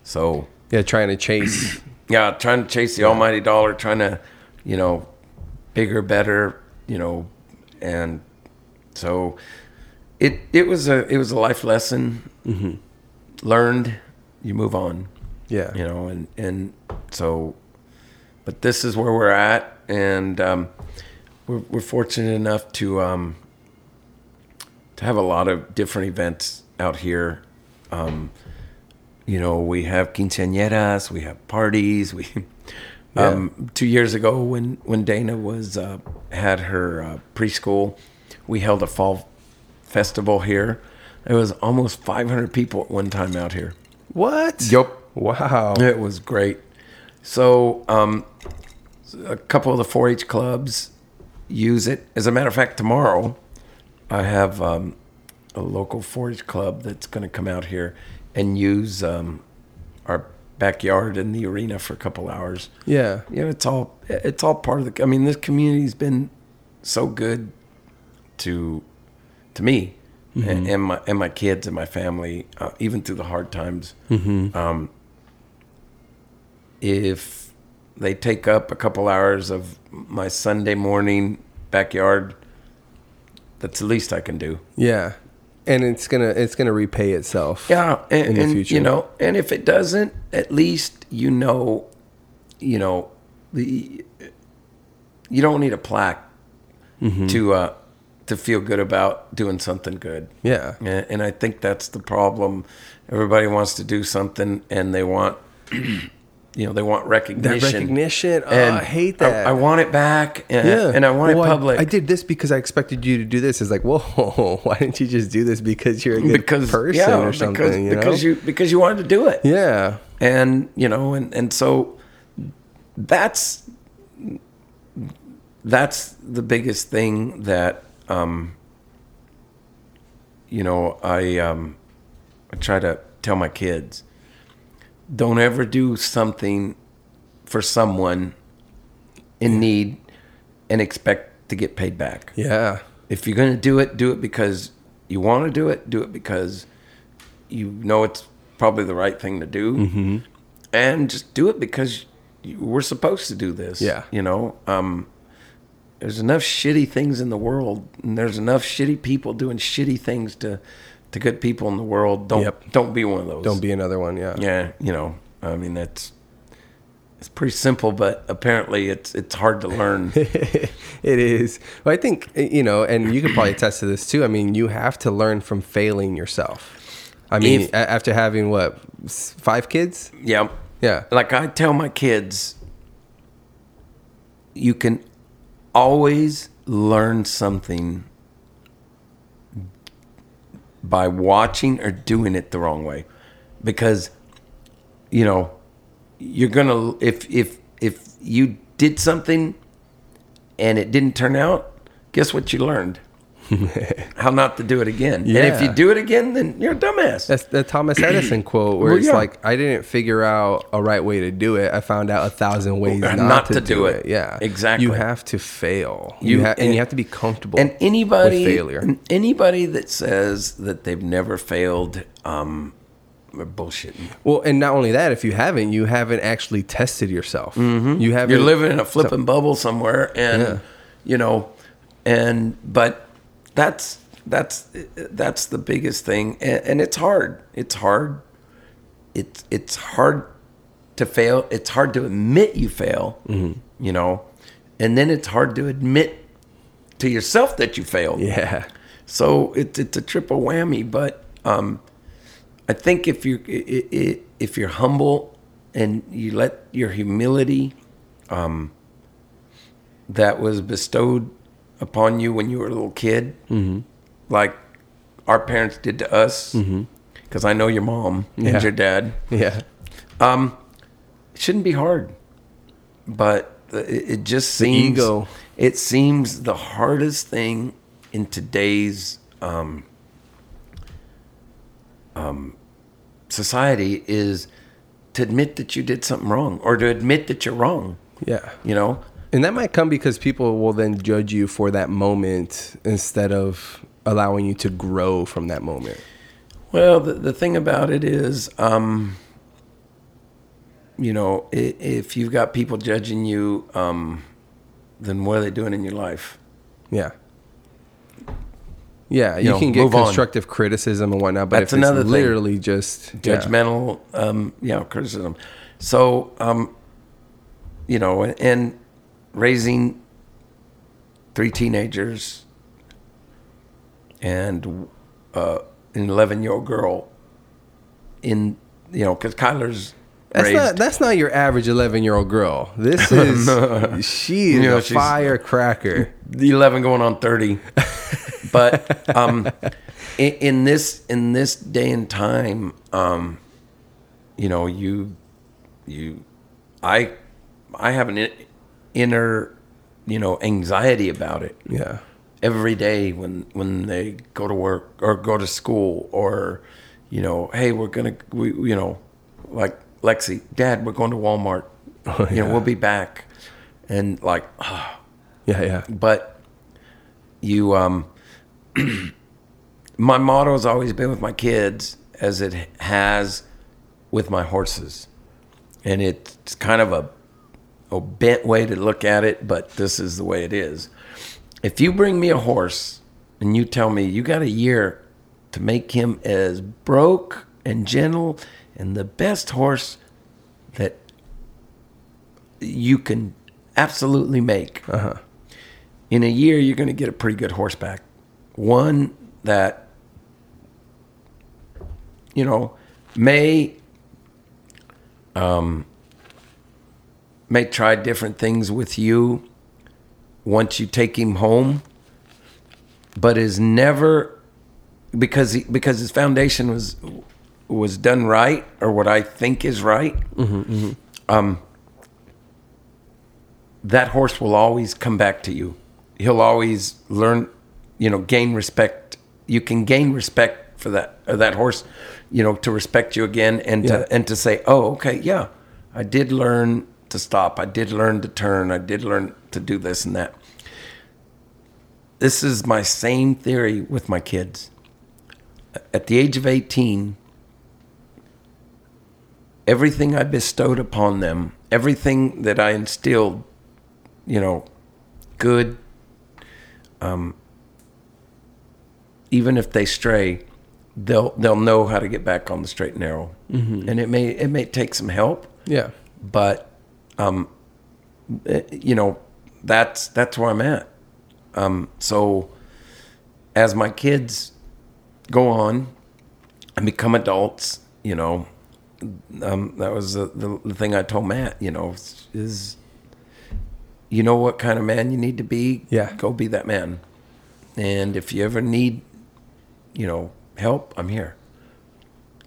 so yeah, trying to chase. Yeah trying to chase the almighty dollar trying to you know bigger better you know and so it it was a it was a life lesson learned you move on. Yeah. you know and and so but this is where we're at and um, we're, we're fortunate enough to um, to have a lot of different events out here. Um, you know we have quinceañeras we have parties we um, two years ago when when dana was uh, had her uh, preschool we held a fall festival here It was almost 500 people at one time out here What? Yep. Wow. it was great. So, um, a couple of the 4-H clubs use it. As a matter of fact, tomorrow I have um, a local 4-H club that's going to come out here and use um, our backyard in the arena for a couple hours. Yeah. You know, it's all it's all part of the. I mean, this community's been so good to to me and, and my and my kids and my family, uh, even through the hard times. Um, if they take up a couple hours of my Sunday morning backyard, that's the least I can do. Yeah. And it's gonna it's gonna repay itself. Yeah, and, In the and, future. you know, and if it doesn't, at least you know, you know, the you don't need a plaque Mm-hmm. to uh, to feel good about doing something good. Yeah. And, and I think that's the problem. Everybody wants to do something, and they want, you know, they want recognition. That recognition. Oh, And I hate that. I, want it back, and, yeah. and I want Well, it public. I, did this because I expected you to do this. It's like, whoa, <laughs> why didn't you just do this because you're a good because person yeah, or something? because you know? because you because you wanted to do it. yeah. and you know and and so that's that's the biggest thing that um you know i um I try to tell my kids, don't ever do something for someone in need and expect to get paid back. Yeah. If you're going to do it, do it because you want to do it. Do it because you know it's probably the right thing to do, Mm-hmm. and just do it because we're supposed to do this. Yeah. you know. Um, there's enough shitty things in the world, and there's enough shitty people doing shitty things to to good people in the world. Don't Yep. don't be one of those. Don't be another one. Yeah. Yeah, you know. I mean, that's it's pretty simple, but apparently it's it's hard to learn. <laughs> it is. Well, I think eh, you know, and you can probably attest to this too. I mean, you have to learn from failing yourself. I mean, If- after having what five kids? yeah. Yeah. Like I tell my kids, you can always learn something by watching or doing it the wrong way. Because you know, you're to if if if you did something and it didn't turn out, guess what you learned? <laughs> How not to do it again. And if you do it again, then you're a dumbass. That's the Thomas <clears throat> Edison quote, where Well, it's yeah. like, I didn't figure out a right way to do it. I found out a thousand ways Not not, to to, do do it. it. Yeah, Exactly. You have to fail. You, You- ha- and and- you have to be comfortable. and anybody with failure. and anybody that says that they've never failed um bullshitting well, and not only that, if you haven't, you haven't actually tested yourself. Mm-hmm. You haven't. you're living in a flipping bubble somewhere and Yeah. you know and but that's that's that's the biggest thing. And, and it's hard. It's hard. It's it's hard to fail. It's hard to admit you fail Mm-hmm. you know? And then it's hard to admit to yourself that you failed. Yeah. So it's it's a triple whammy, but um, I think if you if you're humble and you let your humility um, that was bestowed upon you when you were a little kid, like our parents did to us, because I know your mom and your dad, Yeah. um, it shouldn't be hard, but it, it just The seems ego. It seems the hardest thing in today's um, um, society is to admit that you did something wrong or to admit that you're wrong. Yeah. You know, And that might come because people will then judge you for that moment instead of allowing you to grow from that moment. Well, the, the thing about it is, um, you know, if you've got people judging you, um, then what are they doing in your life? Yeah. Yeah, you, know, can get move on. constructive criticism and whatnot, but That's if another it's thing. literally just yeah. Judgmental, um, you know, criticism. So, um, you know, and, and raising three teenagers and uh, an 11 year old girl in, you know, because Kyler's That's raised. not that's not your average eleven year old girl. This <laughs> is she is You know, a firecracker. the <laughs> 11 going on 30 <laughs> but um in, in this in this day and time um you know you you i i have an inner you know anxiety about it. Yeah. every day when when they go to work or go to school or you know hey we're gonna we you know like lexi dad we're going to walmart. <laughs> You know we'll be back. And like Yeah, yeah. but you um <clears throat> my motto has always been with my kids as it has with my horses. And it's kind of a a bent way to look at it but this is the way it is if you bring me a horse and you tell me you got a year to make him as broke and gentle and the best horse that you can absolutely make Uh-huh. in a year you're going to get a pretty good horseback one that you know may um may try different things with you once you take him home but is never because he, because his foundation was was done right or what I think is right mm-hmm, mm-hmm. um that horse will always come back to you. He'll always learn, you know, gain respect. You can gain respect for that or that horse, you know, to respect you again and Yeah. to and to say, oh, okay, yeah, I did learn to stop. I did learn to turn. I did learn to do this and that. This is my same theory with my kids. At the age of 18, everything I bestowed upon them, everything that I instilled, you know, good, um, even if they stray, they'll they'll know how to get back on the straight and narrow. Mm-hmm. And it may it may take some help, Yeah. but um, eh, you know, that's that's where I'm at. Um, so as my kids go on and become adults, you know, um, that was the, the, the thing I told Matt. You know, is you know what kind of man you need to be. Yeah. go be that man. And if you ever need, you know, help, I'm here.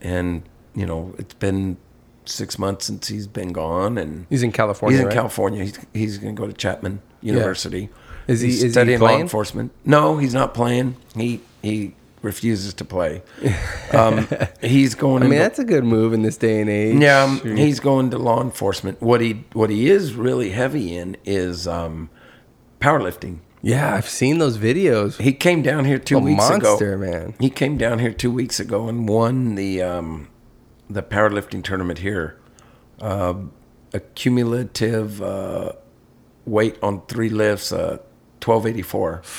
And you know, it's been six months since he's been gone, and He's in California. he's in right? California. He's, he's going to go to Chapman University. Is he- He's is he studying law enforcement? No, he's not playing. He he refuses to play. Um, <laughs> he's going. I mean, into- that's a good move in this day and age. yeah, um, he's going to law enforcement. What he what he is really heavy in is um, powerlifting. yeah, I've seen those videos. He came down here two weeks monster, ago. man. He came down here two weeks ago and won the um, the powerlifting tournament here. Uh, a cumulative uh, weight on three lifts, uh, twelve eighty four. <laughs>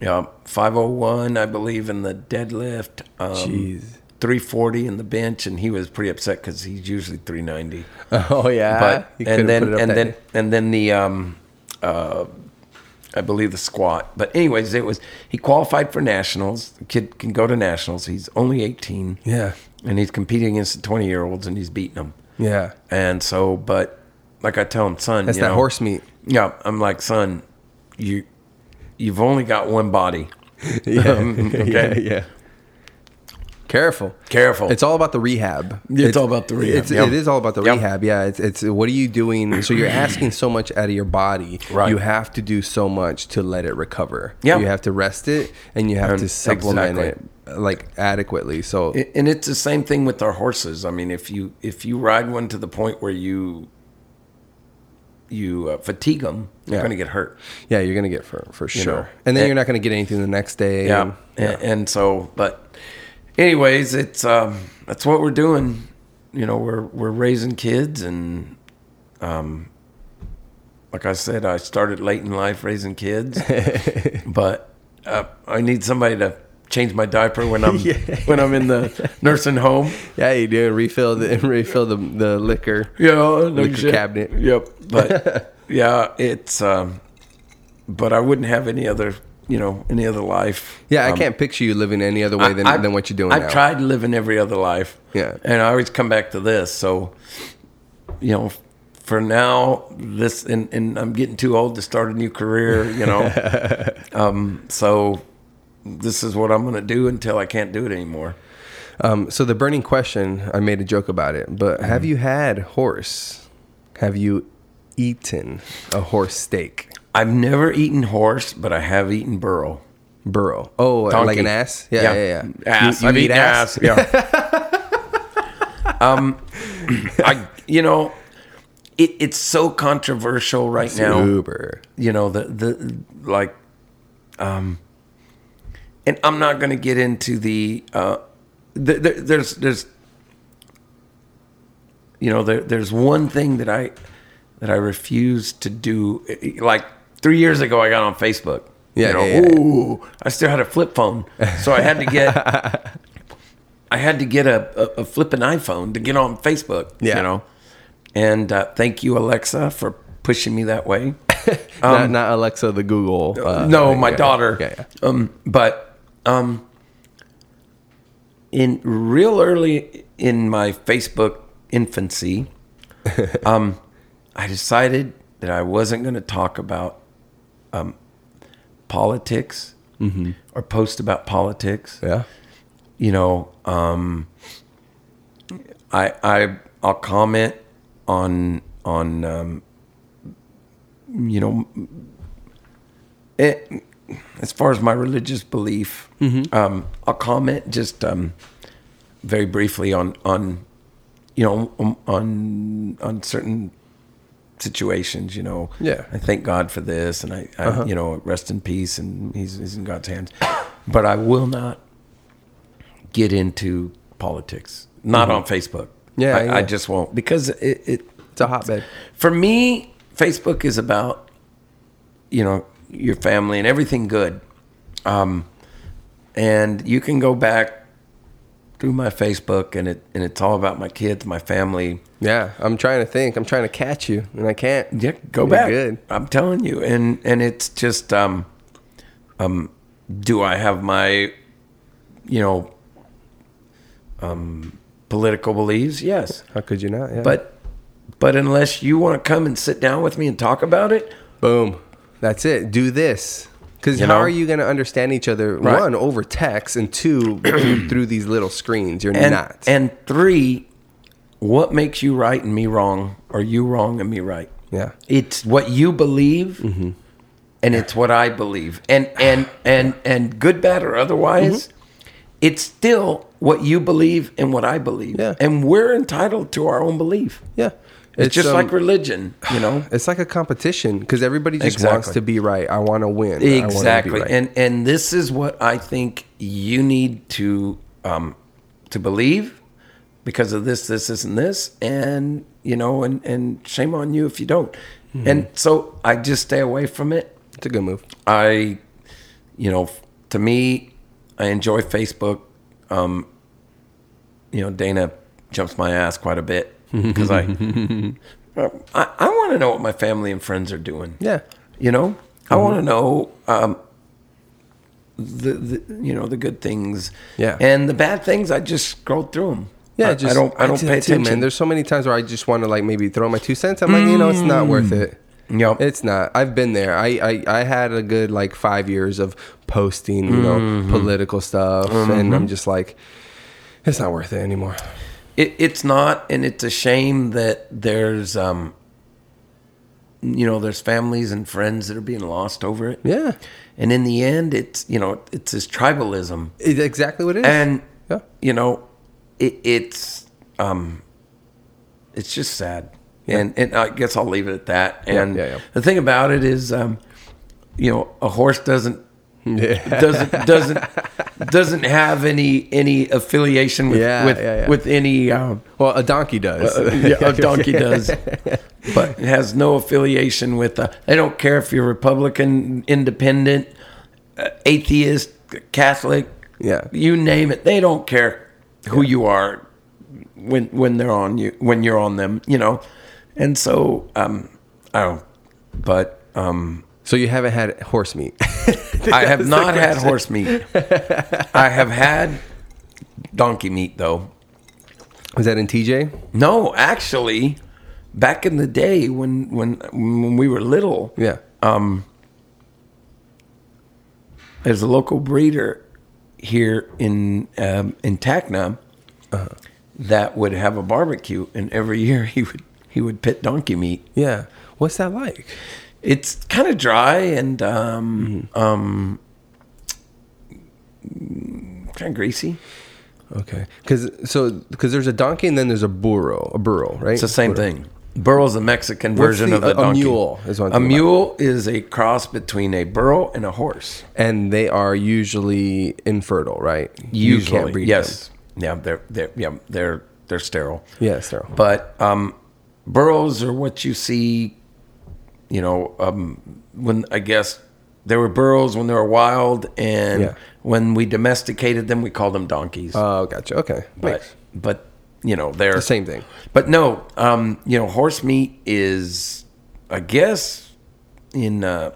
Yeah, five oh one, I believe, in the deadlift. Um, Jeez. 340 in the bench, and he was pretty upset because he's usually 390 <laughs> Oh yeah. but He and then put it up and then day. and then the um uh I believe the squat. But anyways, it was he qualified for nationals. The kid can go to nationals. He's only 18. Yeah. And he's competing against the 20 year olds and he's beating them. Yeah. And so, but like I tell him, son, That's that know, horse meat. Yeah, I'm like, son, you you've only got one body. <laughs> Yeah. <laughs> Um, <laughs> yeah. okay. Yeah. Careful. Careful. It's all about the rehab. It's all about the rehab, It's, yeah. It is all about the Yep. rehab. Yeah. It's, it's what are you doing? So you're <clears throat> asking so much out of your body. Right. You have to do so much to let it recover. Yeah. You have to rest it and you have And to supplement exactly. it like adequately. So and it's the same thing with our horses. I mean, if you if you ride one to the point where you you uh, fatigue them, you're Yeah. going to get hurt. yeah, you're gonna get for for sure. know. and then And- you're not gonna get anything the next day. Yeah. and- And, and so, but anyways, it's um, that's what we're doing. You know, we're we're raising kids, and um, like I said, I started late in life raising kids, <laughs> but uh, I need somebody to change my diaper when I'm <laughs> when I'm in the nursing home. Yeah, you do refill the <laughs> refill the the liquor. Yeah, no Liquor shit. cabinet. Yep. But yeah, it's. Um, but I wouldn't have any other, you know, any other life. Yeah, I Um, can't picture you living any other way than, I've- than what you're doing I've now. tried living every other life. Yeah. and I always come back to this. So, you know, for now, this and, and I'm getting too old to start a new career. You know, <laughs> um, so this is what I'm going to do until I can't do it anymore. Um, so the burning question, I made a joke about it, but Mm-hmm. have you had horse? Have you eaten a horse steak? I've never eaten horse, but I have eaten burro. Burro. Oh, Donkey. like an ass? Yeah, yeah, yeah. Ass. You, you I've eat eaten ass? ass. Yeah. <laughs> <laughs> um, <clears throat> I you know, it, it's so controversial right now. Super. You know the the like, um, and I'm not going to get into the uh, the, the, there's there's you know there there's one thing that I that I refuse to do. Like three years ago, I got on Facebook. Yeah, you know, yeah, yeah. ooh, I still had a flip phone, so I had to get <laughs> I had to get a, a, a flipping iPhone to get on Facebook. Yeah. You know, and uh, thank you, Alexa, for pushing me that way. <laughs> not, not Alexa, the Google. Uh, Um, no, my yeah, daughter. Yeah, yeah. Um, but um, in real early in my Facebook infancy, <laughs> um, I decided that I wasn't going to talk about um, politics or post about politics. Yeah. You know, um, I I I'll comment on on um, you know, it, as far as my religious belief, Mm-hmm. um, I'll comment just um, very briefly on on you know on on certain situations. You know, Yeah. Uh-huh. I thank God for this, and I, I you know rest in peace, and he's, he's in God's hands. But I will not get into politics. Not on Facebook. Mm-hmm. Yeah, I, I just won't because it, it It's a hotbed. for me, Facebook is about you know your family and everything good. Um, and you can go back through my Facebook, and it and it's all about my kids, my family. Yeah, I'm trying to think. I'm trying to catch you, and I can't. Yeah, go You're back. Good. I'm telling you, and and it's just um, um, do I have my, you know, um, political beliefs? Yes, How could you not? Yeah. but but unless you want to come and sit down with me and talk about it, boom, that's it. Do this. Because how know? are you going to understand each other? Right. One over text, and two <clears throat> through, these little screens. You're and not. and three, what makes you right and me wrong, or you wrong and me right? yeah, It's what you believe, Mm-hmm. and it's what I believe, and and and and good, bad, or otherwise, Mm-hmm. it's still what you believe and what I believe, Yeah. and we're entitled to our own belief. yeah. It's, just um, like religion, you know. <sighs> it's like a competition because everybody just wants to be right. I want to win. Exactly, right. and and this is what I think you need to um, to believe because of this, this, this, and this, and you know, and and shame on you if you don't. Mm-hmm. And so I just stay away from it. it's a good move. I, you know, to me, I enjoy Facebook. Um, you know, Dana jumps my ass quite a bit <laughs> because <laughs> I, I, I want to know what my family and friends are doing. Yeah. You know, I Mm-hmm. want to know um, the, the you know the good things. Yeah. And the bad things, I just scroll through them. Yeah, I, just I don't I don't do pay that too, attention. Man, there's so many times where I just want to like maybe throw my two cents. I'm like, you know, it's not worth it. Yep. It's not. I've been there. I, I I had a good like five years of posting, you know, Mm-hmm. political stuff, and I'm just like, it's not worth it anymore. It, it's not, and it's a shame that there's, um, you know, there's families and friends that are being lost over it. Yeah, And in the end, it's you know, it's this tribalism, it's exactly what it is. and yeah, you know, it, it's um, it's just sad. And and I guess I'll leave it at that. Yeah, And yeah, yeah. the thing about it is, um, you know, a horse doesn't yeah, doesn't doesn't doesn't have any any affiliation with Yeah, with, yeah, with any. Um, well, a donkey does. uh, yeah, a <laughs> donkey does, but it has no affiliation with. Uh, they don't care if you're Republican, Independent, uh, atheist, Catholic. Yeah. you name it. They don't care who you are when when they're on you when you're on them. You know, and so um, I don't. But um, so you haven't had horse meat. <laughs> I have not had horse meat. I have had donkey meat though. Was that in TJ? No, actually, back in the day when when when we were little, Yeah. um, there's a local breeder here in um, in Tacna Uh-huh. that would have a barbecue, and every year he would he would pit donkey meat. Yeah. What's that like? It's kind of dry and um, Mm-hmm. um, kind of greasy. Okay. Because so because there's a donkey and then there's a burro, a burro, right? It's the same thing. Burro is a Mexican What's version the- of the a- a donkey. mule is I'm a thinking about. mule is a cross between a burro and a horse. and they are usually infertile, right? Usually, can't breed yes, yeah, they're they're yeah they're they're sterile. Yes, sir. But um, burros are what you see. You know, um, when I guess there were burros when they were wild, and Yeah. when we domesticated them, we called them donkeys. Oh, gotcha. Okay. but Makes- but you know they're the same thing. But no, um, you know, horse meat is, I guess, in uh,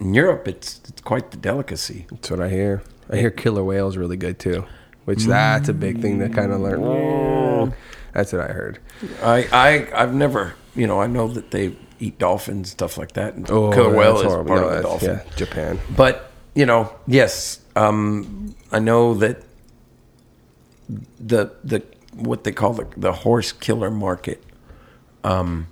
in Europe, it's it's quite the delicacy. That's what I hear. I hear killer whales really good too, which that's a big thing to kind of learn. That's what I heard. I I I've never, you know, I know that they eat dolphins stuff like that. And killer that's whale is horrible. part No, of the dolphin. Yeah, Japan. But you know, yes, um, I know that the the what they call the the horse killer market um,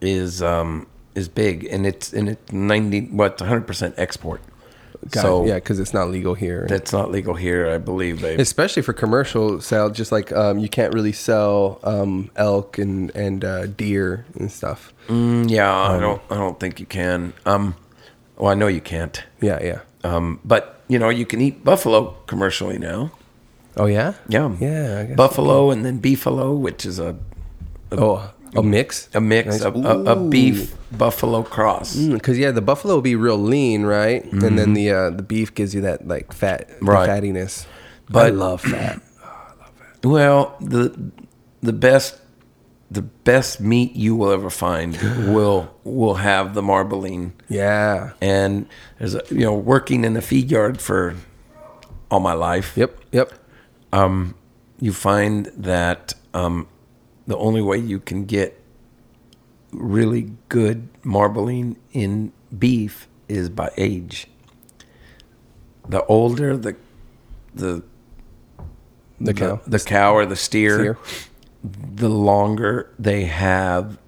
is um, is big, and it's and it's ninety what hundred percent export. Got so it. yeah, because it's not legal here. that's not legal here, I believe. They especially for commercial sale just like um, you can't really sell um, elk and and uh, deer and stuff Mm, yeah, I don't I don't think you can. Um, well, I know you can't. yeah yeah Um, but you know you can eat buffalo commercially now. oh yeah Yeah, yeah I guess. buffalo and then beefalo, which is a oh a mix a mix Nice. of a, a beef buffalo cross. because yeah the buffalo will be real lean right and then the uh, the beef gives you that like fat Mm-hmm. Right. fattiness but But- I love fat <clears throat> Well, the the best the best meat you will ever find <gasps> will will have the marbling. yeah And there's a you know working in the feed yard for all my life. yep yep um, you find that um, the only way you can get really good marbling in beef is by age. The older the the the cow the, cow or the steer, Steer. the longer they have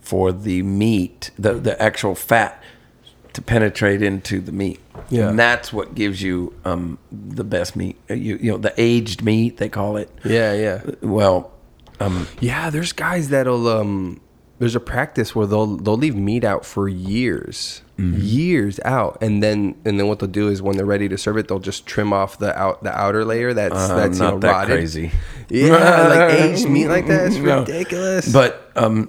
for the meat, the the actual fat to penetrate into the meat. Yeah. And that's what gives you um, the best meat. Uh, You you know the aged meat they call it. yeah yeah Well, um, Yeah, there's guys that'll um there's a practice where they'll they'll leave meat out for years. Mm-hmm. Years out. And then and then what they'll do is when they're ready to serve it, they'll just trim off the out the outer layer that's uh, that's you not know, that rotted. crazy. Yeah, like aged meat like that. It's <laughs> No. ridiculous. But um,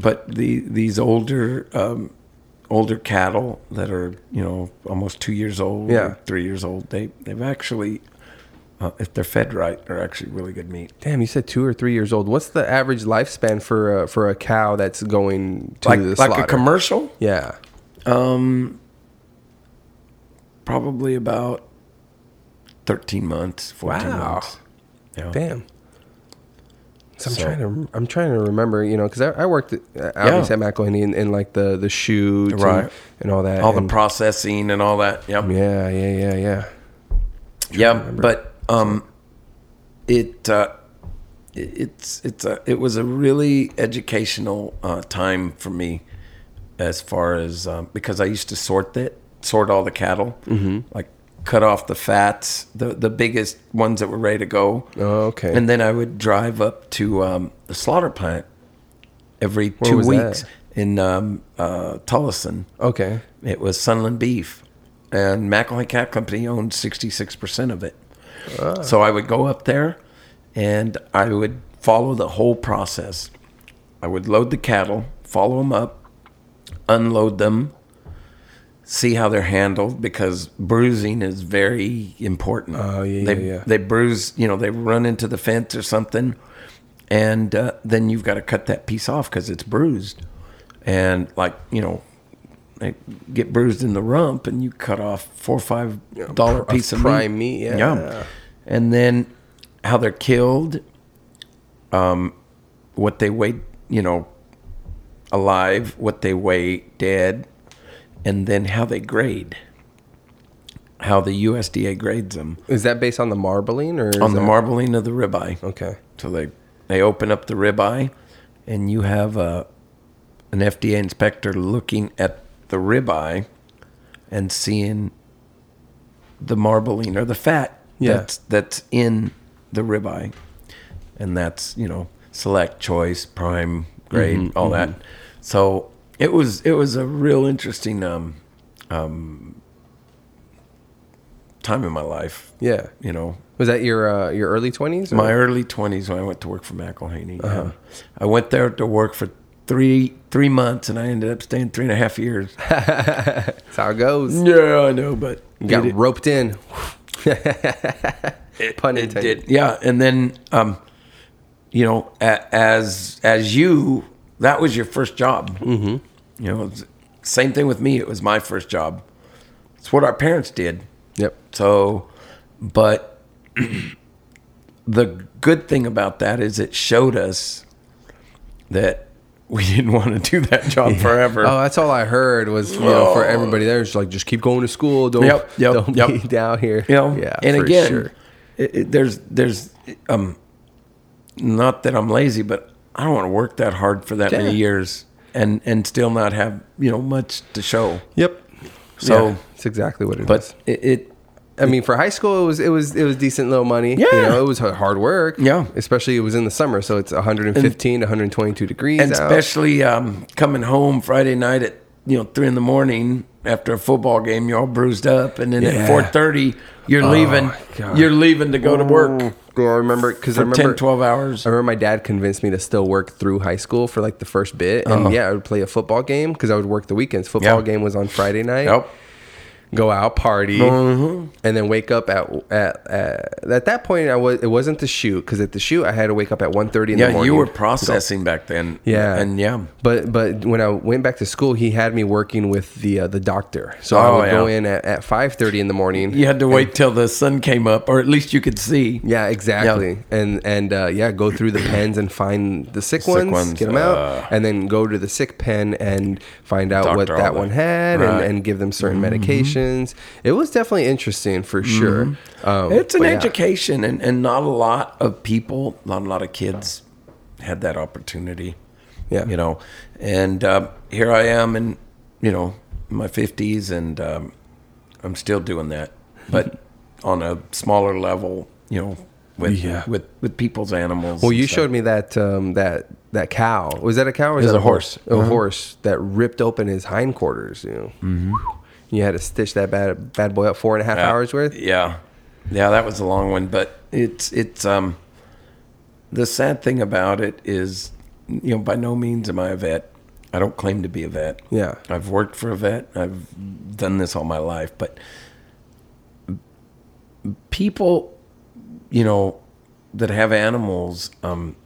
but the these older um, older cattle that are you know almost two years old, Yeah. three years old, they they've actually, uh, if they're fed right, they're actually really good meat. Damn, you said two or three years old. What's the average lifespan for a, for a cow that's going to Like the like a commercial, Yeah. um, probably about thirteen months, fourteen Wow. months. Yeah. Damn. So I'm So- trying to I'm trying to remember, you know, because I, I worked at, uh, obviously at McElhaney in, in like the the chute Right. and, and all that. All the processing and all that. Yep. Yeah, yeah, yeah, yeah. Yeah, but um, it uh, it- it's it's a it was a really educational uh, time for me, as far as um, because I used to sort it, sort all the cattle, mm-hmm. like cut off the fats, the the biggest ones that were ready to go. Oh, okay. And then I would drive up to um, the slaughter plant every Where two weeks that? in um, uh, Tolleson. okay. It was Sunland Beef, and McElhaney Cat Company owned 66% of it. So I would go up there and I would follow the whole process. I would load the cattle, follow them up, unload them, see how they're handled because bruising is very important. Oh, yeah, they, yeah, yeah. They bruise, you know, they run into the fence or something, and uh, then you've got to cut that piece off because it's bruised. And like you know, get bruised in the rump, and you cut off four or five dollar pr- piece of prime meat. meat, yeah. and then how they're killed, um, what they weigh, you know, alive, what they weigh dead, and then how they grade. How the USDA grades them Is that based on the marbling or on the that- marbling of the ribeye. Okay. So they they open up the ribeye, and you have a an FDA inspector looking at the ribeye and seeing the marbling or the fat Yeah. that's that's in the ribeye, and that's you know select, choice, prime, grade, Mm-hmm, all that. So it was it was a real interesting um, um, time in my life. Yeah. You know, Was that your uh, your early twenties? my early twenties when I went to work for McElhaney. Uh-huh. Yeah. I went there to work for three three months, and I ended up staying three and a half years. <laughs> That's how it goes. yeah, I know, but You got it, roped in. <laughs> Pun it intended. did. Yeah, and then um, you know, a, as as you, that was your first job. Mm-hmm. You know, same thing with me. It was my first job. It's what our parents did. Yep. So, but <clears throat> the good thing about that is it showed us that we didn't want to do that job forever. Oh, that's all I heard was you know for everybody there. It's like just keep going to school. Don't Yep, yep, don't yep. be <laughs> down here. you know, Yeah. and again, sure. it, it- there's there's um, not that I'm lazy, but I don't want to work that hard for that Yeah. many years. and and still not have you know much to show. Yep. So- yeah, it's exactly what it is. But it, it I mean, for high school, it was it was it was decent little money. Yeah. you know, it was hard work. Yeah. especially it was in the summer, so it's 115 to 122 degrees and out. especially um, coming home Friday night at you know three in the morning after a football game, you're all bruised up, and then Yeah. at four thirty you're leaving. God. You're leaving to go to work Yeah, I remember because I remember 10, 12 hours. I remember my dad convinced me to still work through high school for like the first bit, and Uh-huh. yeah, I would play a football game because I would work the weekends. Football game was on Friday night. Yep. Go out, party, Mm-hmm. and then wake up at at, at at that point. I was it wasn't the shoot because at the shoot I had to wake up at 1.30 in the Yeah, morning. you were processing back then. Yeah, and yeah, But but when I went back to school, he had me working with the uh, the doctor. So I Oh, would go in at, at five thirty in the morning. you had to wait till the sun came up, or at least you could see. Yeah, exactly. And and uh, yeah, go through the pens and find the sick, Sick ones, ones, get them out, uh, and then go to the sick pen and find out what that one had, Right. Mm-hmm. and, and give them certain It was definitely interesting for sure. Um, It's an but yeah. education, and, and not a lot of people, not a lot of kids had that opportunity. Yeah. You know, and uh, here I am in, you know, my 50s, and um, I'm still doing that, <laughs> but on a smaller level, you know, with Yeah. with, with people's animals. Well, you stuff. showed me that um, that that cow. Was that a cow or was It was that a horse. A Uh-huh. horse that ripped open his hindquarters. You know, mm-hmm. You had to stitch that bad bad boy up four and a half Yeah. hours worth. Yeah, yeah, that was a long one, but it's it's um. The sad thing about it is, you know, by no means am I a vet. I don't claim to be a vet. Yeah. I've worked for a vet. I've done this all my life, but people, you know, that have animals um,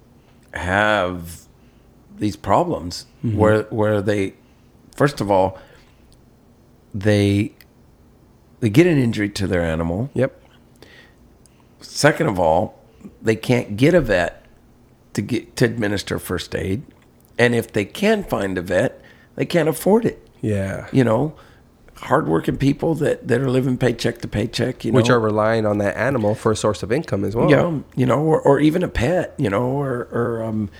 have these problems where where they, first of all, they they get an injury to their animal. Yep. Second of all, they can't get a vet to get to administer first aid, and if they can find a vet, they can't afford it. Yeah. You know, hardworking people that that are living paycheck to paycheck. You know, Which are relying on that animal for a source of income as well. yeah, you know, or, or even a pet. You know, or or um,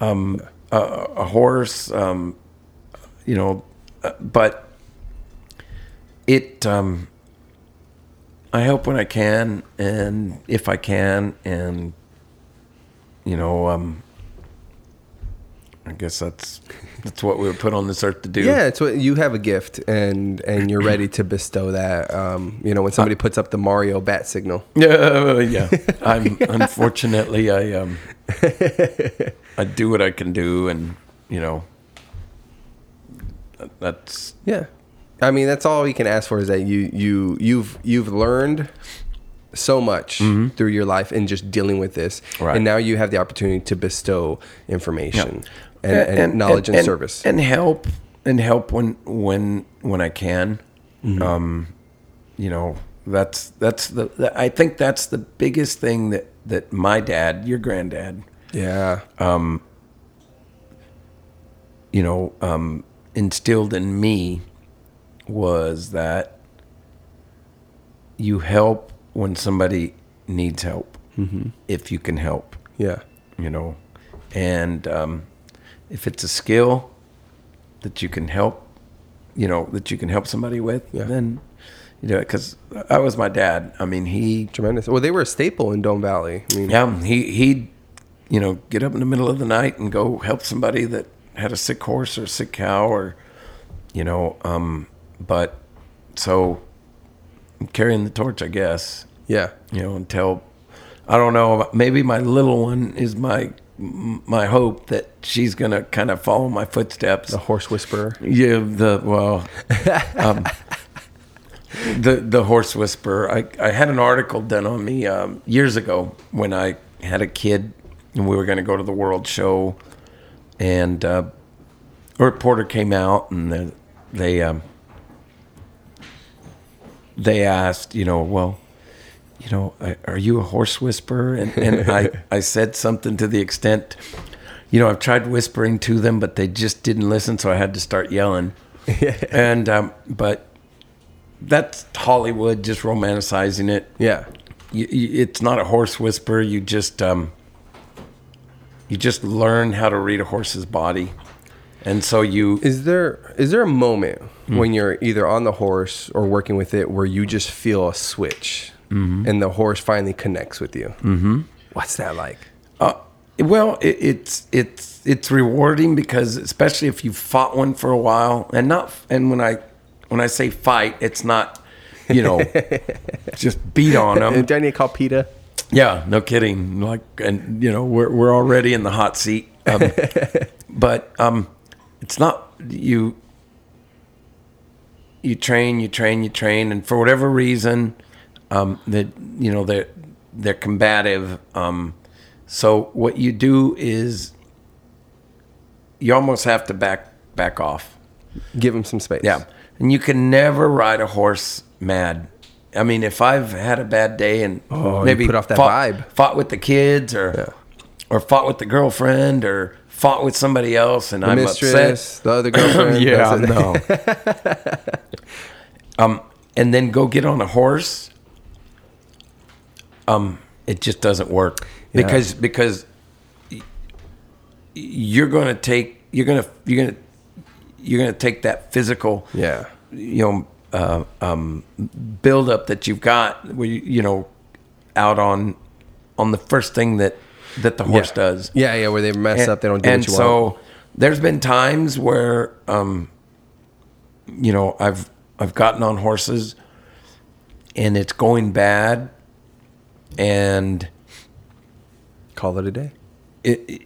um, a, a horse. Um, you know, uh, but it. Um, I help when I can, and if I can, and you know, um, I guess that's that's what we were put on this earth to do. Yeah, it's what you have a gift, and and you're ready to bestow that. Um, you know, when somebody puts up the Mario bat signal. <laughs> Yeah, yeah. I'm unfortunately I um <laughs> I do what I can do, and you know that's Yeah, I mean that's all we can ask for is that you you you've you've learned so much through your life in just dealing with this, Mm-hmm. Right. and now you have the opportunity to bestow information and, and, knowledge and, service. and help and help when when when I can. Mm-hmm. Um, you know that's that's the, the I think that's the biggest thing that that my dad, your granddad, yeah, you know, um, instilled in me was that you help when somebody needs help, if you can help, yeah, you know, and um, if it's a skill that you can help, you know, that you can help somebody with, Yeah. then you know. Because I was my dad. I mean, he tremendous. Well, they were a staple in Dome Valley. I mean, yeah, he he'd you know get up in the middle of the night and go help somebody that had a sick horse or a sick cow or you know, um, but so I'm carrying the torch, I guess. yeah, You know, until I don't know, maybe my little one is my my hope that she's gonna kind of follow my footsteps. the horse whisperer. Yeah, the well, <laughs> um, the the horse whisperer. I I had an article done on me um, years ago when I had a kid and we were going to go to the World Show, and uh, a reporter came out and they they, um, they asked, you know, well. You know, are you a horse whisperer? And, and I, <laughs> I said something to the extent, you know, I've tried whispering to them, but they just didn't listen, so I had to start yelling. <laughs> and um, but that's Hollywood just romanticizing it. Yeah, You, you, it's not a horse whisperer. You just um, you just learn how to read a horse's body. And so you Is there is there a moment Hmm. when you're either on the horse or working with it where you just feel a switch Mm-hmm. and the horse finally connects with you? Mm-hmm. What's that like? Uh, well, it, it's it's it's rewarding because especially if you fought one for a while, and not and when I when I say fight, it's not you know <laughs> just beat on them. Do I need to call PETA? Yeah, no kidding. Like, and you know, we're we're already in the hot seat. Um, <laughs> but um, it's not you. You train, you train, you train, and for whatever reason, um, that you know they're they're combative. Um, so what you do is you almost have to back back off. Give them some space. Yeah. And you can never ride a horse mad. I mean, if I've had a bad day and Oh, maybe put off that fought, vibe. fought with the kids or Yeah. or fought with the girlfriend or fought with somebody else and The I'm mistress, upset. the other <laughs> girlfriend. yeah, that's it. no. <laughs> um, and then go get on a horse. Um, it just doesn't work Yeah. because because you're gonna take you're gonna you're gonna you're gonna take that physical Yeah. you know uh, um, buildup that you've got you, you know out on on the first thing that that the horse yeah. does Yeah, yeah, where they mess up, they don't do and what you so want. there's been times where um you know i've i've gotten on horses and it's going bad and Call it a day. it, it-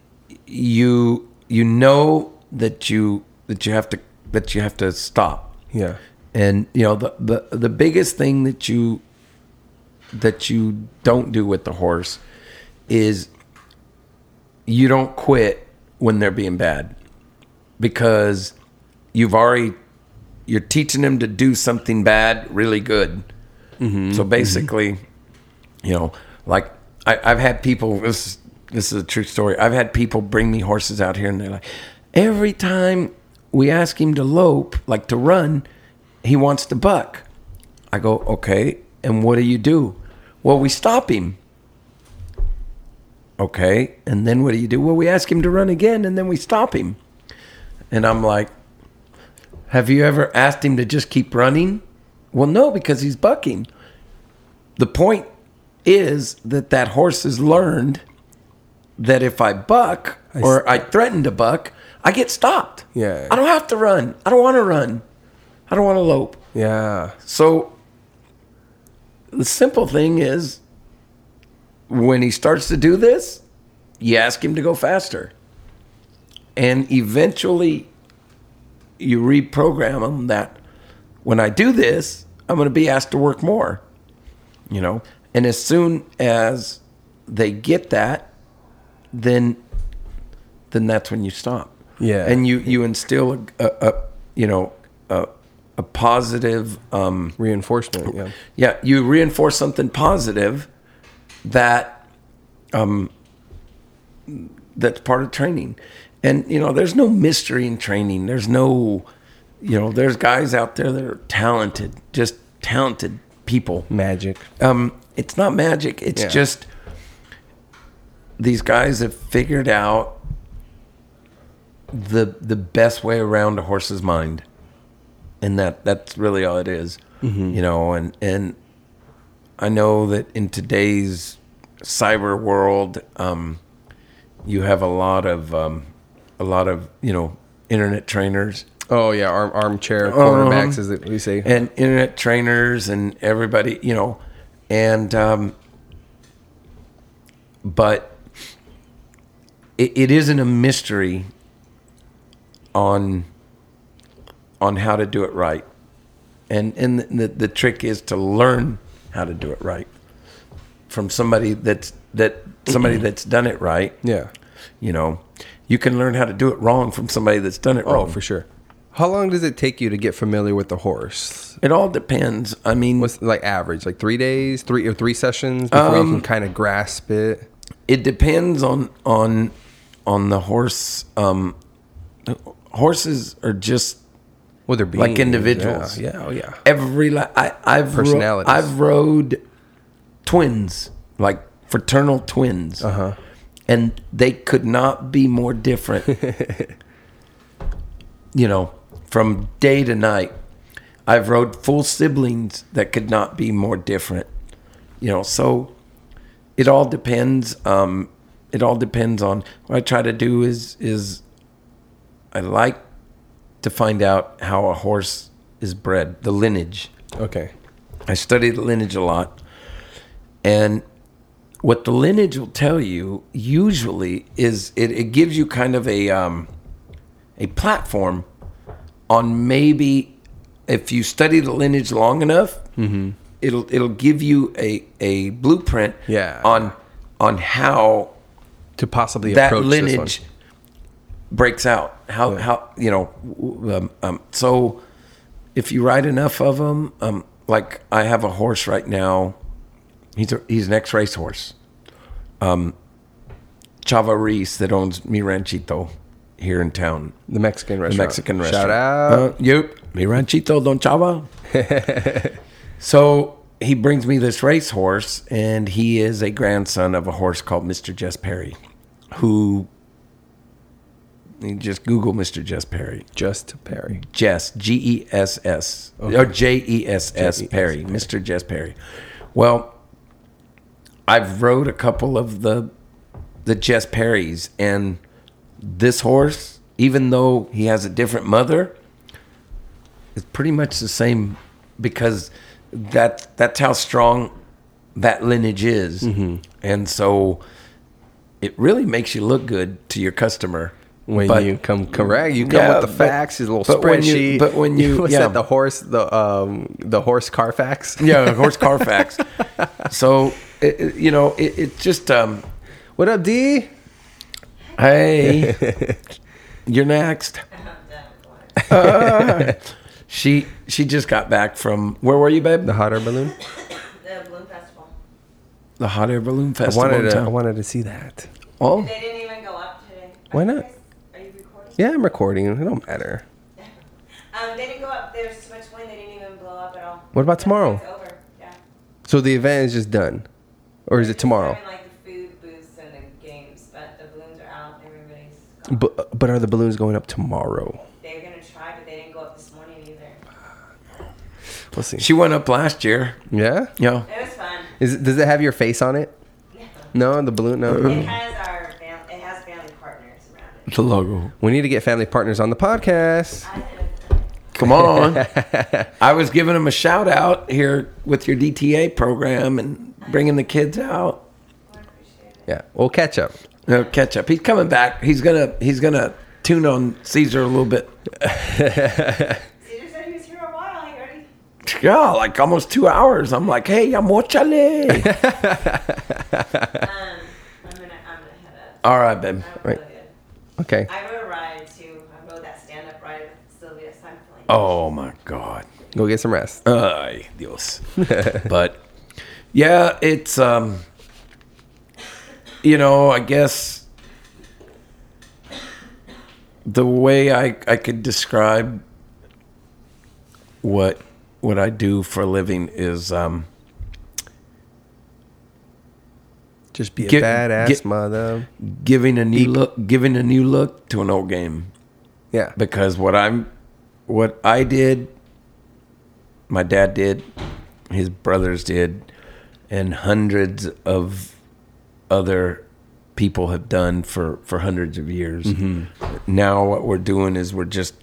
you you know that you that you have to that you have to stop Yeah. and you know the, the the biggest thing that you that you don't do with the horse is you don't quit when they're being bad because you've already you're teaching them to do something bad really good. Mm-hmm. So basically you know like I, i've had people this this is a true story. I've had people bring me horses out here and they're like every time we ask him to lope like to run he wants to buck. I go okay and what do you do? Well we stop him okay and then what do you do well we ask him to run again and then we stop him and i'm like have you ever asked him to just keep running well no because he's bucking the point is that that horse has learned that if I buck or I threaten to buck, I get stopped. Yeah. I don't have to run. I don't want to run. I don't want to lope. Yeah. So the simple thing is when he starts to do this, you ask him to go faster. And eventually you reprogram him that when I do this, I'm going to be asked to work more. You know, and as soon as they get that, then then that's when you stop. Yeah. And you you instill a, a, a you know a, a positive um, Reinforcement. Yeah. yeah, you reinforce something positive that um that's part of training. And you know, there's no mystery in training. There's no you know, there's guys out there that are talented, just talented people. Magic. Um it's not magic. It's Yeah. just these guys have figured out the the best way around a horse's mind. And that that's really all it is. You know, and and I know that in today's cyber world, um, you have a lot of um, a lot of you know internet trainers Oh yeah, arm armchair Uh-huh. quarterbacks, as we say. and internet trainers and everybody, you know, and um, but it, it isn't a mystery on on how to do it right, and and the, the trick is to learn how to do it right from somebody that's that somebody that's done it right. yeah. You know, you can learn how to do it wrong from somebody that's done it Oh, wrong. for sure. How long does it take you to get familiar with the horse? It all depends. I mean, What's like average? Like three days, three or three sessions before you Um, can kind of grasp it. it depends on on on the horse um horses are just Well, they're being like individuals. Yeah, yeah, oh, yeah. every I, i've ro- i've rode twins like fraternal twins Uh huh. and they could not be more different <laughs> you know, from day to night. I've rode full siblings that could not be more different. You know, so it all depends. Um, it all depends on what I try to do is is I like to find out how a horse is bred, the lineage. Okay. I study the lineage a lot. And what the lineage will tell you usually is it, it gives you kind of a um, a platform on maybe if you study the lineage long enough, it'll it'll give you a, a blueprint Yeah. on on how To possibly that approach lineage breaks out. How Yeah. how you know? Um, um, so if you ride enough of them, um, like I have a horse right now. He's a, he's an ex racehorse. Um, Chava Reese that owns Mi Ranchito here in town. The Mexican restaurant. The. Mexican restaurant. Shout out. Uh, yep. Mi Ranchito Don Chava. <laughs> so he brings me this racehorse, and he is a grandson of a horse called Mr. Jess Perry, who you just Google Mr. Jess Perry. Just Perry. Jess, G E S S, or J E S S Perry, Mr. Jess Perry. Well, I've rode a couple of the the Jess Perrys, and this horse, even though he has a different mother, is pretty much the same because that that's how strong that lineage is, Mm-hmm. and so it really makes you look good to your customer When But- you come correct, you come Yeah, with the facts, his little but when you- spreadsheet. but when you- <laughs> yeah. that? The horse, the um, the horse Carfax. yeah, the horse Carfax. <laughs> so it, it- you know, it, it just um, What up, D? hey, <laughs> you're next. <laughs> Uh, <laughs> she she just got back from where were you, babe? The hot air balloon. The Balloon Festival. The hot air balloon I festival. wanted to, I wanted to see that. oh, They didn't even go up today. Why Are not? guys- Are you recording? Yeah, I'm recording. It don't matter. Um, they didn't go up. There's was too much wind. They didn't even blow up at all. What about tomorrow? It's over. Yeah. So the event is just done, or is it tomorrow? Having, like the food booths and the games, but the balloons are out. Everybody's. Gone. But uh, but are the balloons going up tomorrow? They're gonna try, but they didn't go up this morning either. We'll see. she went up last year. Yeah. Yeah. It was fun. Is does it have your face on it? No, the balloon. No. It has our fam- It has family partners around it. The logo. We need to get family partners on the podcast. I didn't. Come on. <laughs> I was giving him a shout out here with your DTA program and bringing the kids out. I appreciate it. Yeah, we'll catch up. No, catch up. He's coming back. He's gonna he's gonna tune on Caesar a little bit. <laughs> Cedar said he here a while. Already. Yeah, like almost two hours. I'm like, hey, I'm chale. <laughs> Um, I'm gonna. I'm gonna head up. All right, babe. Right. really. Okay. I rode a ride too. I rode that stand up ride with Sylvia Seinfeld. Oh my God. Go get some rest. Ay, Dios. <laughs> but yeah, it's um you know, I guess the way I I could describe what what I do for a living is um Just be a badass mother. giving a new look giving a new look to an old game. Yeah. because what I'm what I did, my dad did, his brothers did, and hundreds of other people have done for for hundreds of years. Now what we're doing is we're just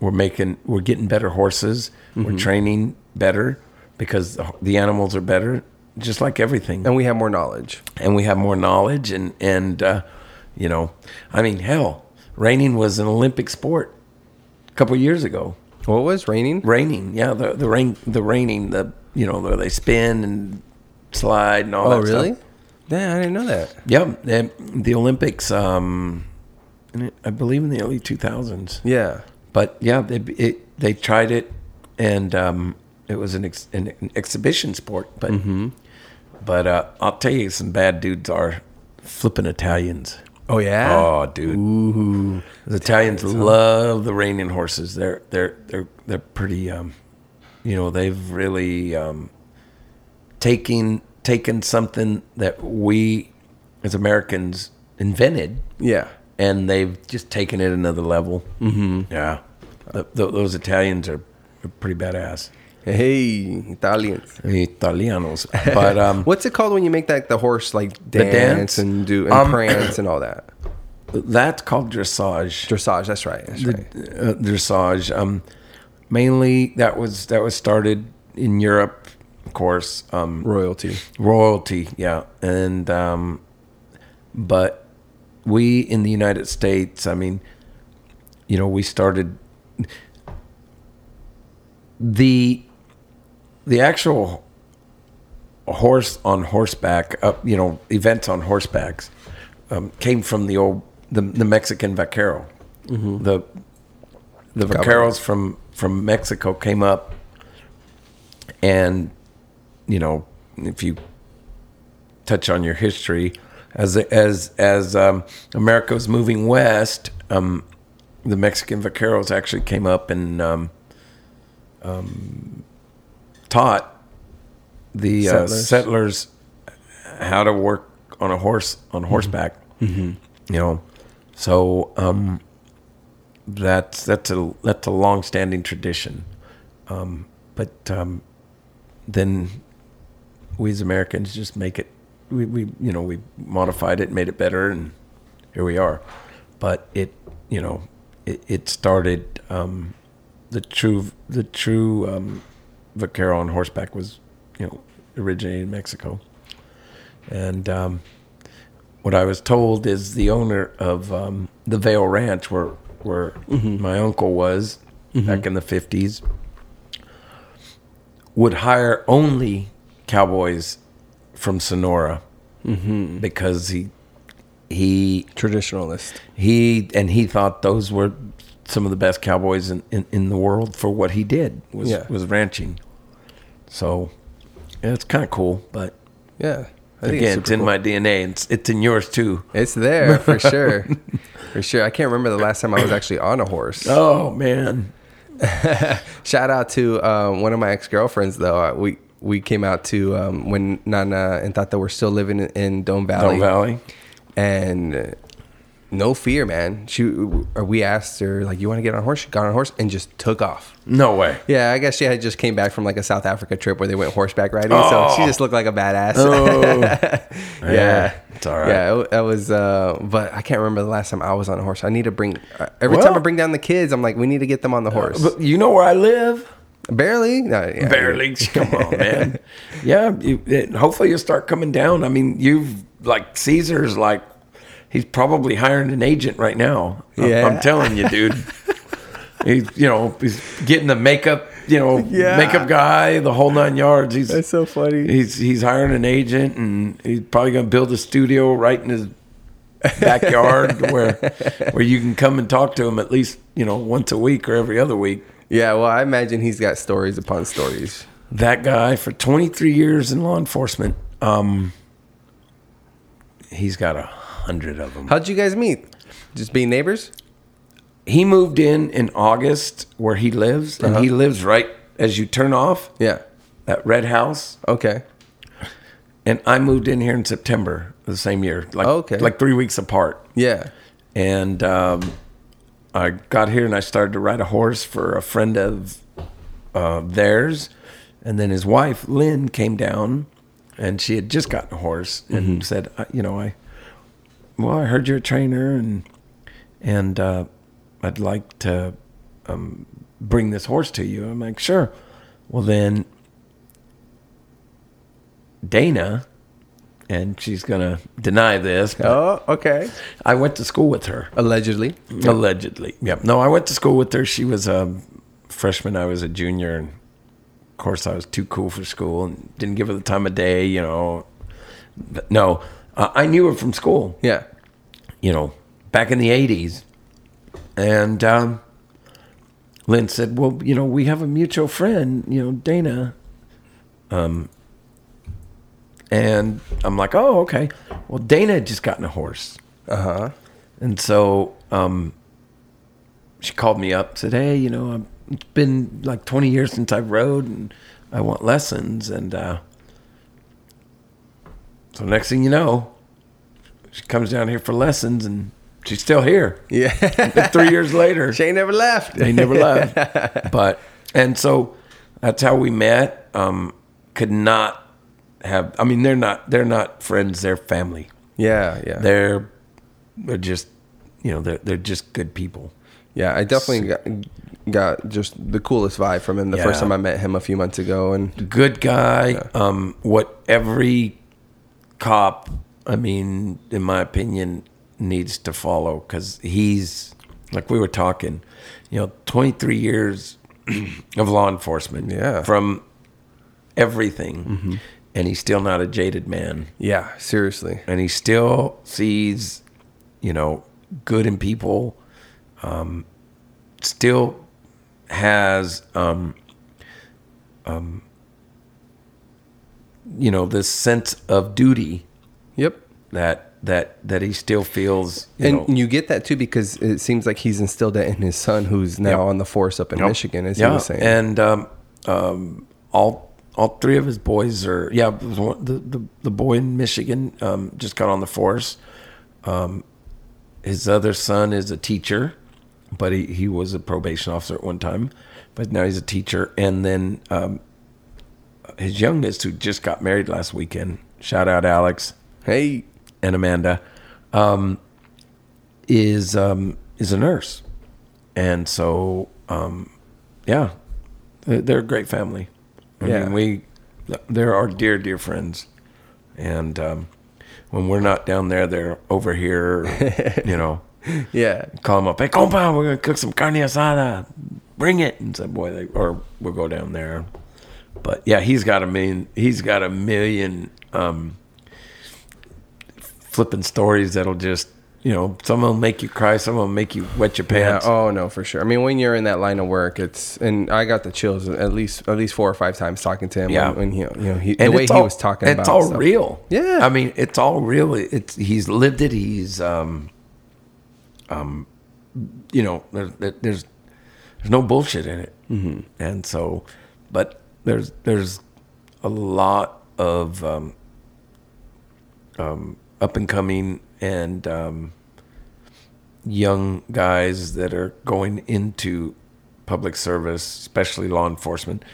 we're making we're getting better horses. We're training better because the, animals are better, just like everything and we have more knowledge. and we have more knowledge and and uh, you know i mean hell reining was an olympic sport couple years ago What was raining? reining yeah the the rain the raining, the you know where they spin and slide and all that. Oh, that really? stuff. Yeah, I didn't know that. yeah the olympics um in it- i believe in the early 2000s Yeah. but yeah they it, they tried it and um it was an, ex, an, an exhibition sport but Mm-hmm. but uh i'll tell you some bad dudes are flipping italians Oh yeah. Oh, dude. Ooh. The Italians love the reining horses. They're they're they're they're pretty. Um, you know, they've really um, taken taken something that we as Americans invented, Yeah. and they've just taken it another level. Mm-hmm. Yeah, th- th- those Italians are, are pretty badass. Hey, Italians. Italianos. But um, <laughs> What's it called when you make that the horse like The dance, dance? and do and Um, prance and all that? <coughs> that's called dressage. Dressage. That's right. That's right. uh, dressage. Um, mainly that was that was started in Europe, of course. Um, Royalty. royalty, yeah, and um, but we in the United States, I mean, you know, we started the the actual horse on horseback, uh, you know, events on horsebacks um, came from the old the, the Mexican vaquero. The the vaqueros from from Mexico came up, and you know, if you touch on your history, as as as um, America was moving west, um, the Mexican vaqueros actually came up and um, um, taught the uh, Settlers. settlers how to work on a horse on horseback. Mm-hmm. You know, so um, that's that's a that's a long-standing tradition. Um, but um, then we as Americans just make it. We, we you know we modified it, made it better, and here we are. But it you know it, it started um, the true the true um, vaquero on horseback was you know originated in Mexico, and um, what I was told is the owner of um, the Vail Ranch, where where my uncle was back in the fifties, would hire only cowboys from Sonora because he he Traditionalist. he and he thought those were some of the best cowboys in, in, in the world for what he did was Yeah. was ranching. So yeah, it's kind of cool, but Yeah. Again, it's, super in cool. my DNA. And it's it's in yours too. It's there for <laughs> sure. for sure. I can't remember the last time I was actually on a horse. <laughs> Oh man, <laughs> Shout out to um, one of my ex girlfriends though. Uh, we we came out to um, when Nana and Tata were still living in, Dome Valley. Don Valley. and no fear, man. She or we asked her like, "You want to get on a horse?" She got on a horse and just took off. No way. Yeah, I guess she had just came back from like a South Africa trip where they went horseback riding, so she Oh. just looked like a badass. Oh. <laughs> yeah, Yeah, it's all right. Yeah, it, it was. Uh, but I can't remember the last time I was on a horse. I need to bring uh, every time I bring down the kids. I'm like, we need to get them on the horse. But you know where I live? Barely, no, yeah, Barely. <laughs> Come on, man. <laughs> Yeah. You, it, hopefully you'll start coming down. I mean, you've like Caesar's like he's probably hiring an agent right now. I'm- Yeah. I'm telling you, dude. <laughs> he's you know he's getting the makeup you know Yeah. makeup guy the whole nine yards. He's That's so funny. he's he's hiring an agent and he's probably gonna build a studio right in his backyard <laughs> where where you can come and talk to him at least you know once a week or every other week. Yeah, well, I imagine he's got stories upon stories. that guy for 23 years in law enforcement um he's got a hundred of them How'd you guys meet? Just being neighbors? he moved in in august where he lives and he lives right as you turn off Yeah. that red house Okay. and i moved in here in september the same year like Okay. like three weeks apart Yeah. and um, I got here and I started to ride a horse for a friend of uh, theirs, and then his wife Lynn came down, and she had just gotten a horse and said, I- "You know, I well, I heard you're a trainer, and and uh, I'd like to um, bring this horse to you." I'm like, "Sure." Well, then Dana. And she's gonna deny this, Oh, okay. I went to school with her. Allegedly. Allegedly. Yep. No, I went to school with her. She was a freshman. I was a junior. And of course, I was too cool for school and didn't give her the time of day, you know. But no, uh, I knew her from school, Yeah. you know, back in the 80s. And um, Lynn said, Well, you know, we have a mutual friend, you know, Dana. Um, and I'm like, Oh, okay. Well, Dana had just gotten a horse. Uh huh. And so um, she called me up, said, "Hey, you know, I'm, it's been like 20 years since I rode, and I want lessons." And uh, so next thing you know, she comes down here for lessons, and she's still here. Yeah. Three years later, <laughs> She ain't never left. they never left. <laughs> But and so that's how we met. Um, could not have. I mean, they're not. They're not friends. They're family. Yeah, yeah. They're they're just you know they're they're just good people. Yeah, I definitely got, got just the coolest vibe from him the first time I met him a few months ago, and Good guy. Um, what every cop, I mean, in my opinion, needs to follow because he's like we were talking. You know, twenty three years <clears throat> of law enforcement. Yeah. From everything, and he's still not a jaded man. yeah, seriously, and he still sees, you know, good in people. Um, still has, um, um, you know, this sense of duty yep. that that that he still feels. You And know, you get that too because it seems like he's instilled that in his son, who's now Yep. on the force up in Yep. Michigan, as yeah, he was saying. and um, um, all all three of his boys are yeah. it was one- The the, the boy in Michigan um, just got on the force. Um, his other son is a teacher, but he, he was a probation officer at one time, but now he's a teacher. And then um, his youngest, who just got married last weekend, shout out Alex hey, and Amanda, um, is um, is a nurse, and so um, yeah, they're, a great family. I Yeah. mean, we they're our dear dear friends, and um, when we're not down there, they're over here. you know, <laughs> yeah, call them up. Hey, compa, we're gonna cook some carne asada. Bring it, and say, boy, they, or we'll go down there. But yeah, he's got a million. He's got a million um, flipping stories that'll just, you know, some will make you cry, some will make you wet your pants. yeah. Oh no, for sure. I mean, when you're in that line of work, it's and I got the chills at least at least four or five times talking to him. Yeah. when, when he, you know, he, the way it's he was talking it's all stuff. real. Yeah. I mean, it's all real. It's he's lived it. He's um, um, you know, there's there's there's no bullshit in it, mm-hmm. and so, but there's there's a lot of um, um, up and coming and um, young guys that are going into public service, especially law enforcement.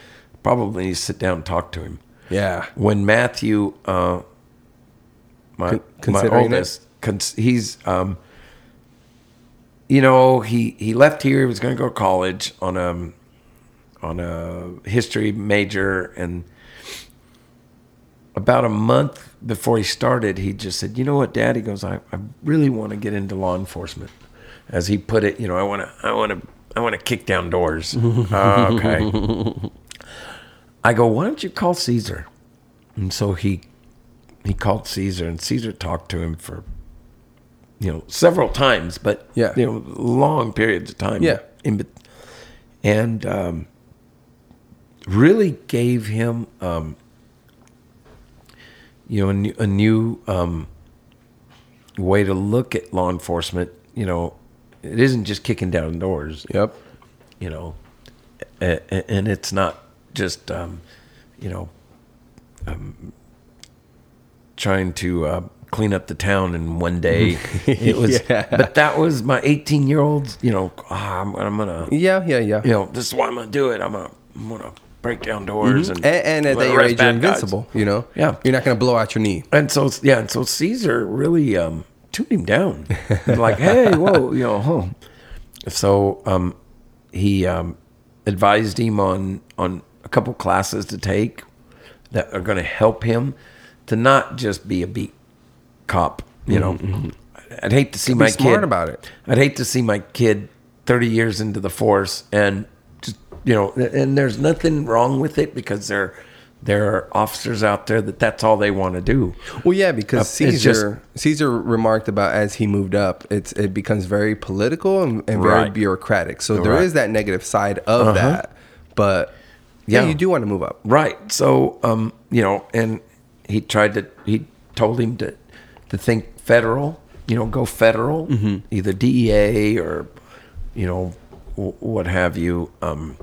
Probably need to sit down and talk to him Yeah, when Matthew, uh, my my oldest, cons- he's um, you know, he he left here. He was going to go to college on a on a history major, and about a month before he started, he just said, "You know what, Dad?" He goes, "I, I really want to get into law enforcement." As he put it, you know, I want to, I want to, I want to kick down doors. "Oh, <laughs> okay. I go, why don't you call Caesar? And so he he called Caesar, and Caesar talked to him for you know several times, but Yeah. you know long periods of time. Yeah. in and um, really gave him um, you know a new, a new um, way to look at law enforcement. You know, it isn't just kicking down doors yep. you know, and it's not just, um, you know, um, trying to uh, clean up the town in one day. <laughs> It was, Yeah. but that was my 18 year old. You know, ah, I'm, I'm gonna, Yeah, yeah, yeah. you know, this is why I'm gonna do it. I'm gonna, I'm gonna break down doors and, And, and at that age, you're bad guys. invincible. You know. Yeah. You're not gonna blow out your knee. And so yeah, and so Caesar really um, tuned him down. <laughs> like, hey, whoa, you know, huh. So um, he um, advised him on on a couple classes to take that are going to help him to not just be a beat cop. You know, I'd hate to see my Mm-hmm, smart kid about it. I'd hate to see my kid thirty years into the force and you know, and there's nothing wrong with it because there there are officers out there that that's all they want to do. Well, yeah, because Uh, Caesar Caesar remarked about as he moved up, it's it becomes very political and, and very Right. bureaucratic. So there Right. is that negative side of Uh-huh. that, but yeah, Yeah. you do want to move up. Right. So, um, you know, and he tried to, he told him to, to think federal, you know, go federal, either DEA or, you know, what have you. Um,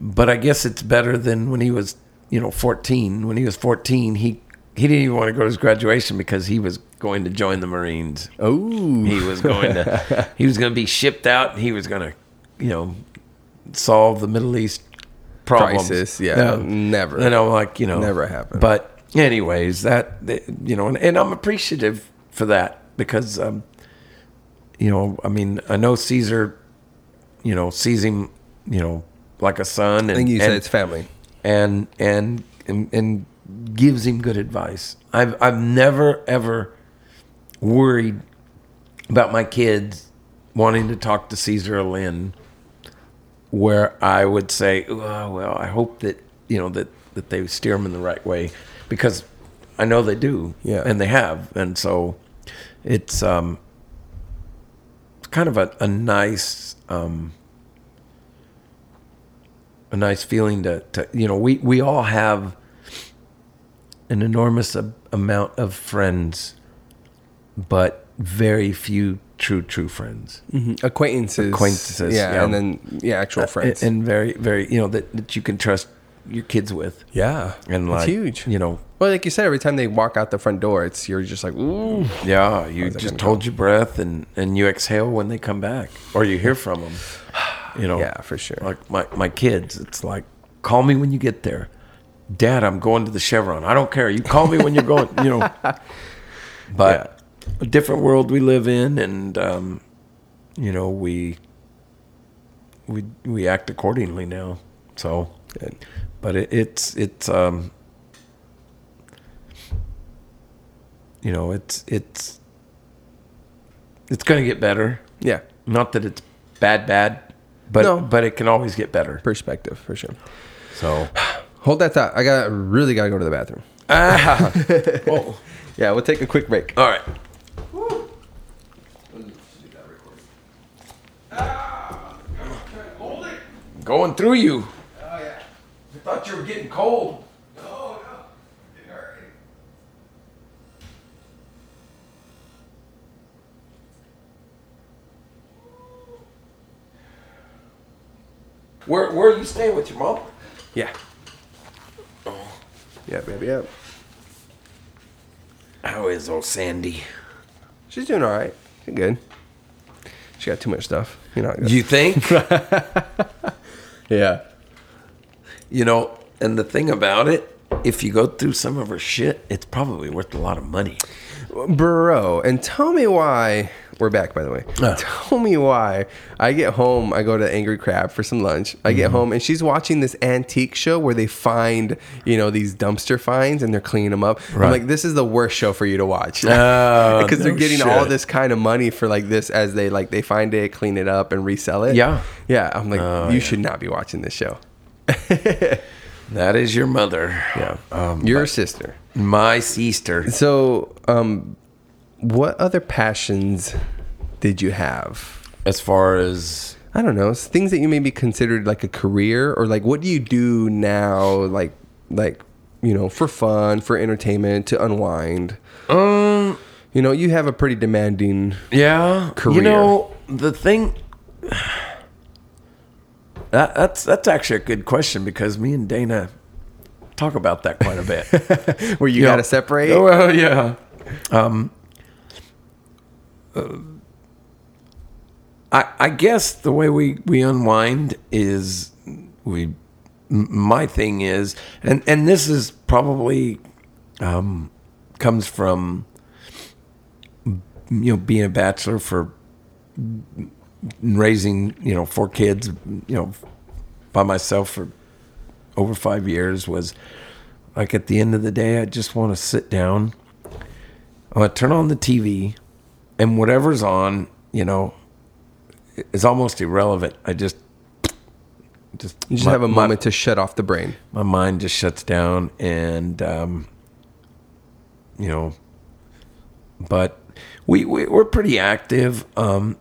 but I guess it's better than when he was, you know, 14. When he was 14, he, he didn't even want to go to his graduation because he was going to join the Marines. Oh, He was going to <laughs> he was going to be shipped out. and He was going to, you know, solve the Middle East problems. Crisis, yeah, never. And I'm like, you know, Never happened. But anyways, that that- you know, and, and I'm appreciative for that because, um, you know, I mean, I know Caesar, you know, sees him, you know, like a son, and I think you and, said it's family. and and and, and gives him good advice. I've I've never ever worried about my kids wanting to talk to Caesar or Lynn, where I would say, oh, well, I hope that you know that that they steer them in the right way, because I know they do, Yeah. and they have, and so it's um kind of a, a nice um a nice feeling to, to you know we we all have an enormous a, amount of friends but very few true true friends. Mm-hmm. Acquaintances, Acquaintances, yeah, yeah. and then yeah, actual friends. and, and very very you know that, that you can trust your kids with. Yeah, and it's like huge. you know. Well, like you said, every time they walk out the front door, it's you're just like, ooh, yeah you just hold your breath and and you exhale when they come back or you hear from them <sighs> <sighs> <sighs> you know? Yeah, for sure. like my, my kids it's like call me when you get there. Dad i'm going to the chevron. I don't care. You call me when you're going <laughs> you know? <laughs> But a different world we live in and um, you know we we we act accordingly now so. But it, it's it's um you know it's it's it's gonna get better. Yeah, not that it's bad bad but No. but it can always get better perspective for sure. so <sighs> Hold that thought. I got really got to go to the bathroom. ah, oh, <laughs> Yeah, we'll take a quick break. all right going through you Oh yeah. i thought you were getting cold No, no, didn't hurt. Where, where are you staying with your mom Yeah. Yeah, baby. Yeah. how is old sandy She's doing all right. She's good. She got too much stuff. You know. you think <laughs> yeah. You know, and the thing about it, if you go through some of her shit, it's probably worth a lot of money. Bro, and tell me why we're back by the way. Tell me why I get home, I go to Angry Crab for some lunch. I Mm-hmm. get home and she's watching this antique show where they find, you know, these dumpster finds and they're cleaning them up. I'm like, this is the worst show for you to watch. Oh, <laughs> because they're no getting all this kind of money for like this as they like they find it, clean it up and resell it. Yeah. Yeah. I'm like, Oh, you yeah. should not be watching this show. <laughs> That is your mother. Yeah. Um, Your sister. my sister. So, um, what other passions did you have? As far as I don't know, things that you maybe considered like a career, or like what do you do now, like like you know, for fun, for entertainment, to unwind. um, You know, you have a pretty demanding. yeah, Career. You know, the thing that that's that's actually a good question because me and Dana talk about that quite a bit. <laughs> Where you Yeah. got to separate. Oh, well, yeah. Um, uh, I I guess the way we we unwind is we. My thing is, and and this is probably um, comes from you know being a bachelor for raising you know four kids you know by myself for over five years was like at the end of the day i just want to sit down i to turn on the tv and whatever's on you know is almost irrelevant. I just just You just my- have a my- moment to shut off the brain. my mind just shuts down and um, you know but we, we we're pretty active. Um,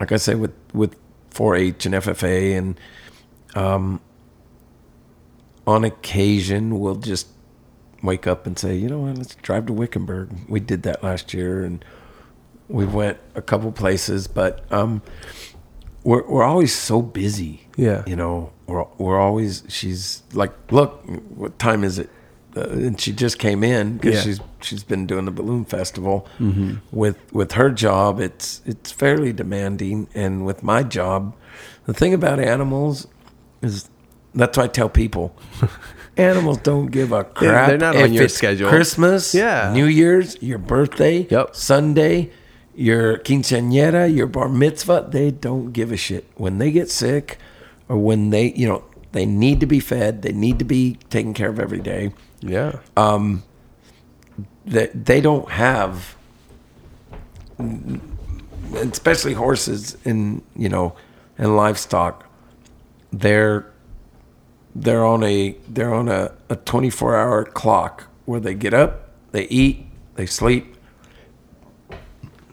like i say with with 4-h and ffa and um, on occasion we'll just wake up and say you know what? Let's drive to wickenburg. We did that last year and we went a couple places but um, we're, we're always so busy Yeah. you know we're, we're always she's like look what time is it uh, and she just came in because Yeah. she's she's been doing the balloon festival. With with her job, it's it's fairly demanding, and with my job, the thing about animals is that's why I tell people. <laughs> Animals don't give a crap. they're not on if your it's schedule. Christmas, Yeah. New Year's, your birthday, Yep. Sunday, your quinceañera, your bar mitzvah, they don't give a shit. When they get sick or when they, you know, they need to be fed, they need to be taken care of every day. Yeah. Um, they, they don't have, especially horses and, you know, and livestock, they're, they're on a, they're on a, a 24 hour clock where they get up, they eat, they sleep,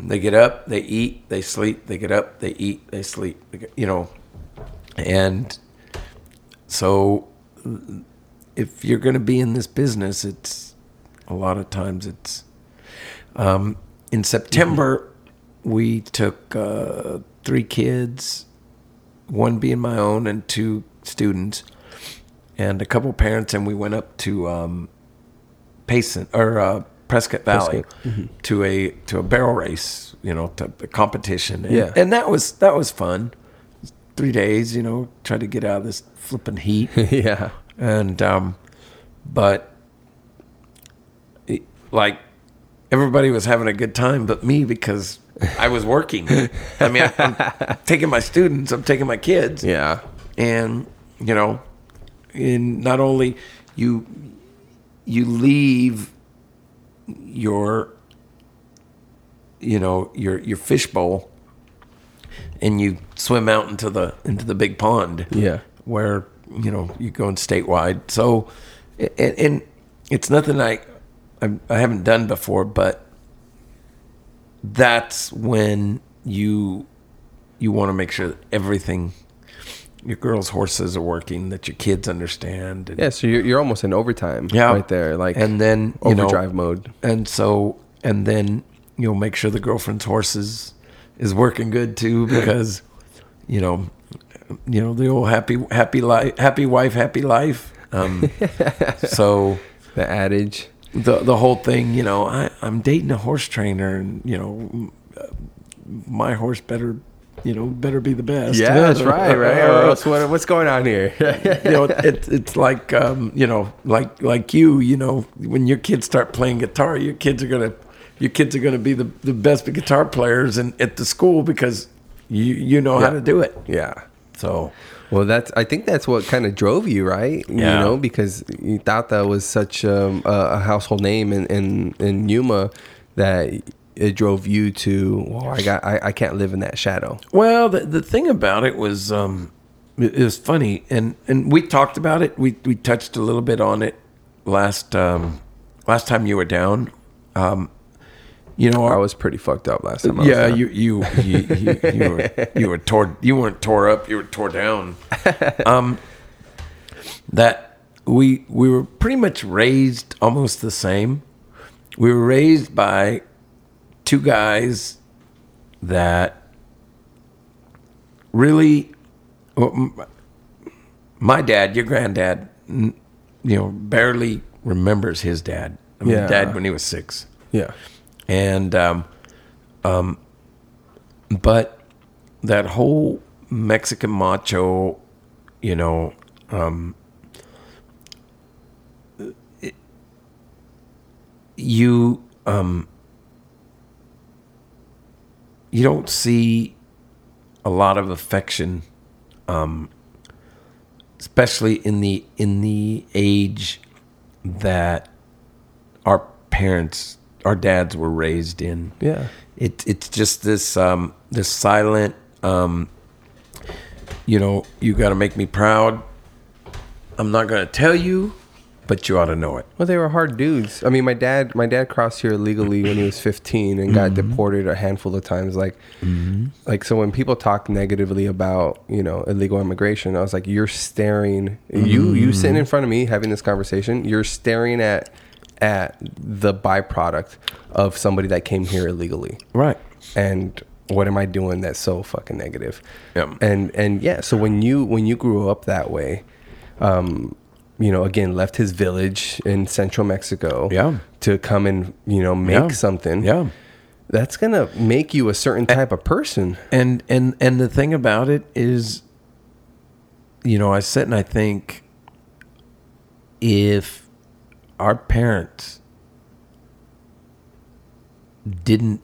they get up, they eat, they sleep, they get up, they eat, they sleep, they get- you know. And so if you're going to be in this business, it's a lot of times it's um, in September we took uh, three kids, one being my own and two students, and a couple parents, and we went up to um, Payson or uh, Prescott Valley to a to a barrel race, you know, to a competition. And, Yeah. and that was that was fun. Three days, you know, try to get out of this flipping heat <laughs> yeah. and um, but it- like everybody was having a good time, but me because I was working. I mean, I, I'm <laughs> taking my students, I'm taking my kids, Yeah. and you know, in not only you you leave your you know your your fishbowl and you swim out into the into the big pond Yeah. where you know you're going statewide so and, and it's nothing I, I i haven't done before but that's when you you want to make sure that everything your girls horses are working that your kids understand and, Yeah. So you're, you're almost in overtime. Yeah. Right there. Like and then you know overdrive mode. and so and then you'll make sure the girlfriend's horses is working good too <laughs> because you know you know the old happy happy life happy wife happy life um <laughs> so The adage. the the whole thing you know i i'm dating a horse trainer and you know uh, my horse better you know better be the best Yeah, <laughs> that's right, right. Or else what, what's going on here? <laughs> you know, it, it's like um, you know, like like you, you know, when your kids start playing guitar, your kids are gonna, your kids are gonna be the, the best guitar players in at the school because you you know how to do it. yeah. So Well, that's. I think that's what kind of drove you, right? Yeah. You know, because you thought that was such um, a, a household name in, in in Yuma that it drove you to. Well, I got. I, I can't live in that shadow. well, the the thing about it was um, it, it was funny, and and we talked about it. We we touched a little bit on it last um, last time you were down. Um, you know, I was pretty fucked up last time. I yeah, you you you, you, you, were, you were tore you weren't tore up, you were tore down. <laughs> Um, that we we were pretty much raised almost the same. We were raised by two guys that really, well, my dad, your granddad, you know, barely remembers his dad. I mean, Yeah. dad when he was six Yeah. and um, um, but that whole Mexican macho, you know, um, it- you um, you don't see a lot of affection, um, especially in the in the age that our parents, our dads were raised in. Yeah. It, it's just this um, this silent, um, you know, you got to make me proud. I'm not going to tell you, but you ought to know it. Well, they were hard dudes. I mean, my dad, my dad crossed here illegally when he was 15 and got Mm-hmm. deported a handful of times. Like, like so when people talk negatively about you know illegal immigration, I was like, you're staring. You you sitting in front of me having this conversation. You're staring at at the byproduct of somebody that came here illegally Right. and what am I doing that's so fucking negative? Yeah. And and yeah, so when you when you grew up that way, um, you know, again, left his village in central Mexico. Yeah. To come and you know make Yeah. something. Yeah. That's gonna make you a certain type of person. And and and the thing about it is, you know, I sit and I think if our parents didn't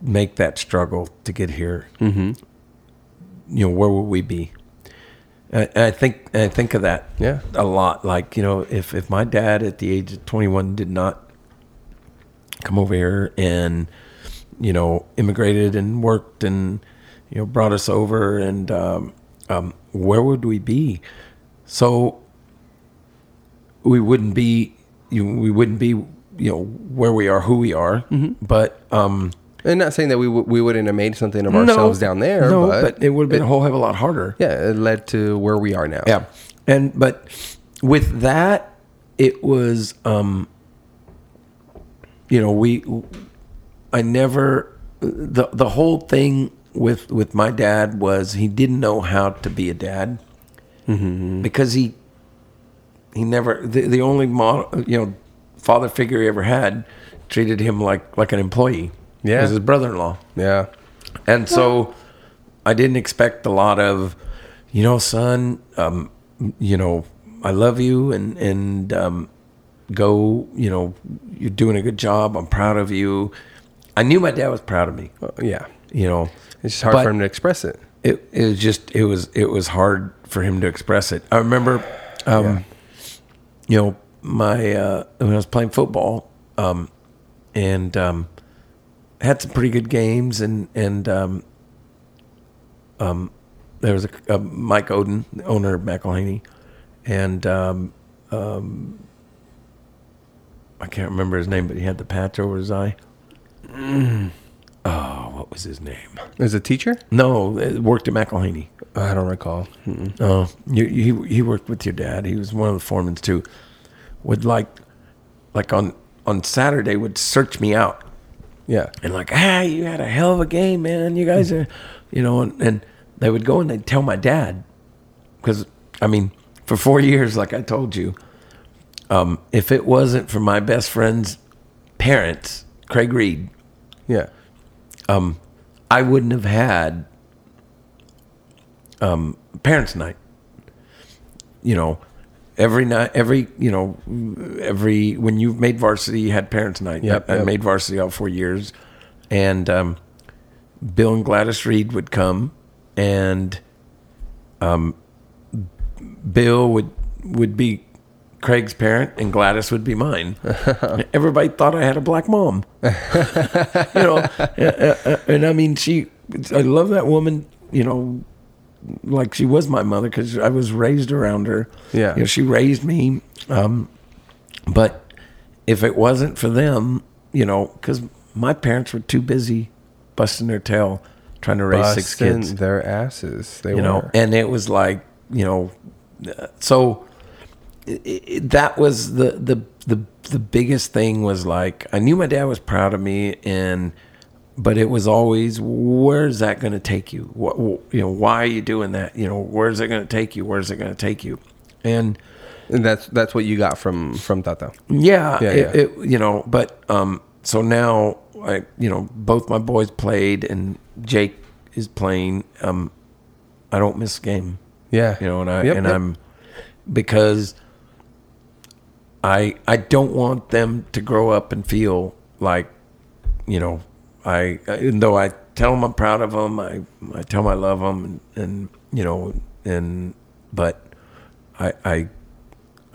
make that struggle to get here, Mm-hmm. you know, where would we be? I, I think I think of that Yeah. a lot. Like you know, if if my dad at the age of twenty one did not come over here and you know immigrated and worked and you know brought us over and um, um, where would we be? So we wouldn't be you we wouldn't be you know where we are, who we are. Mm-hmm. But um, And not saying that we w- we wouldn't have made something of ourselves down there. No, but, but, it would have been a whole hell of a lot harder. yeah, it led to where we are now. Yeah. And but with that it was um you know, we I never the the whole thing with with my dad was he didn't know how to be a dad because he he never the, the only model, you know father figure he ever had treated him like like an employee. Yeah. Was his brother-in-law. Yeah. And so I didn't expect a lot of, you know, son, um, you know, I love you and, and, um, go, you know, you're doing a good job. I'm proud of you. I knew my dad was proud of me, yeah. you know, It's just hard for him to express it. it, it was just, it was, it was hard for him to express it. I remember, um, Yeah. you know, my, uh, when I was playing football, um, and, um, had some pretty good games and, and, um, um, there was a, a Mike Oden, the owner of McElhaney, and um, um, I can't remember his name, but he had the patch over his eye. Oh, what was his name? As a teacher, No, it worked at McElhaney. I don't recall. Mm-mm. Oh, you, he he worked with your dad. He was one of the foremans too. Would like, like on on Saturday would search me out Yeah. and like, ah, you had a hell of a game, man. You guys are, you know, and, and they would go and they'd tell my dad, because I mean, for four years, like I told you, um, if it wasn't for my best friend's parents, Craig Reed, Yeah. um, I wouldn't have had um, parents' night. You know, every night, every you know, every when you made varsity, you had parents' night. Yep, I, I made varsity all four years, and um, Bill and Gladys Reed would come, and um, Bill would would be Craig's parent, and Gladys would be mine. <laughs> Everybody thought I had a black mom <laughs> you know, uh, uh, and I mean, she, I love that woman, you know, like she was my mother because I was raised around her. Yeah. You know, she raised me. Um, but if it wasn't for them, you know, because my parents were too busy busting their tail trying to raise six Busting kids, their asses. They you were. know, and it was like, you know, so it, it, that was the, the, the, the biggest thing was like, I knew my dad was proud of me and, but it was always, where's that going to take you? What, you know, why are you doing that? You know, where's it going to take you? Where's it going to take you? And and that's that's what you got from from Tata. yeah, Yeah, it, yeah. It, you know, but um, so now I, you know, both my boys played and Jake is playing. Um, I don't miss a game. Yeah. you know, and I Yep, and yep. I'm because I I don't want them to grow up and feel like, you know, I even though I tell them I'm proud of them, I I tell them I love them, and, and you know, and but I I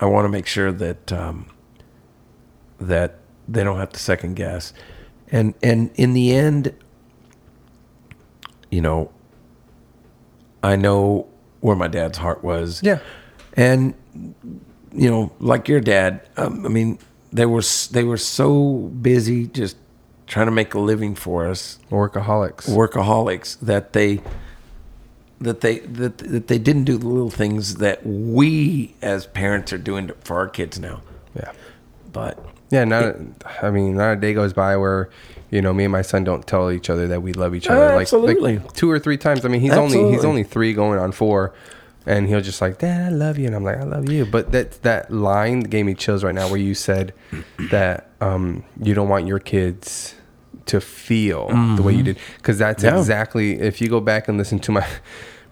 I want to make sure that um, that they don't have to second guess, and and in the end, you know, I know where my dad's heart was. Yeah. And you know, like your dad, um, I mean, they were they were so busy just trying to make a living for us, Workaholics. workaholics, that they that they that, that they didn't do the little things that we as parents are doing for our kids now. yeah. But Yeah, not. I mean, not a day goes by where, you know, me and my son don't tell each other that we love each other. like, Absolutely. like two or three times. I mean, he's only he's only three going on four, and he'll just like, "Dad, I love you," and I'm like, "I love you." But that that line gave me chills right now, where you said that um, you don't want your kids to feel the way you did, because that's Mm-hmm. Yeah. exactly. If you go back and listen to my. <laughs>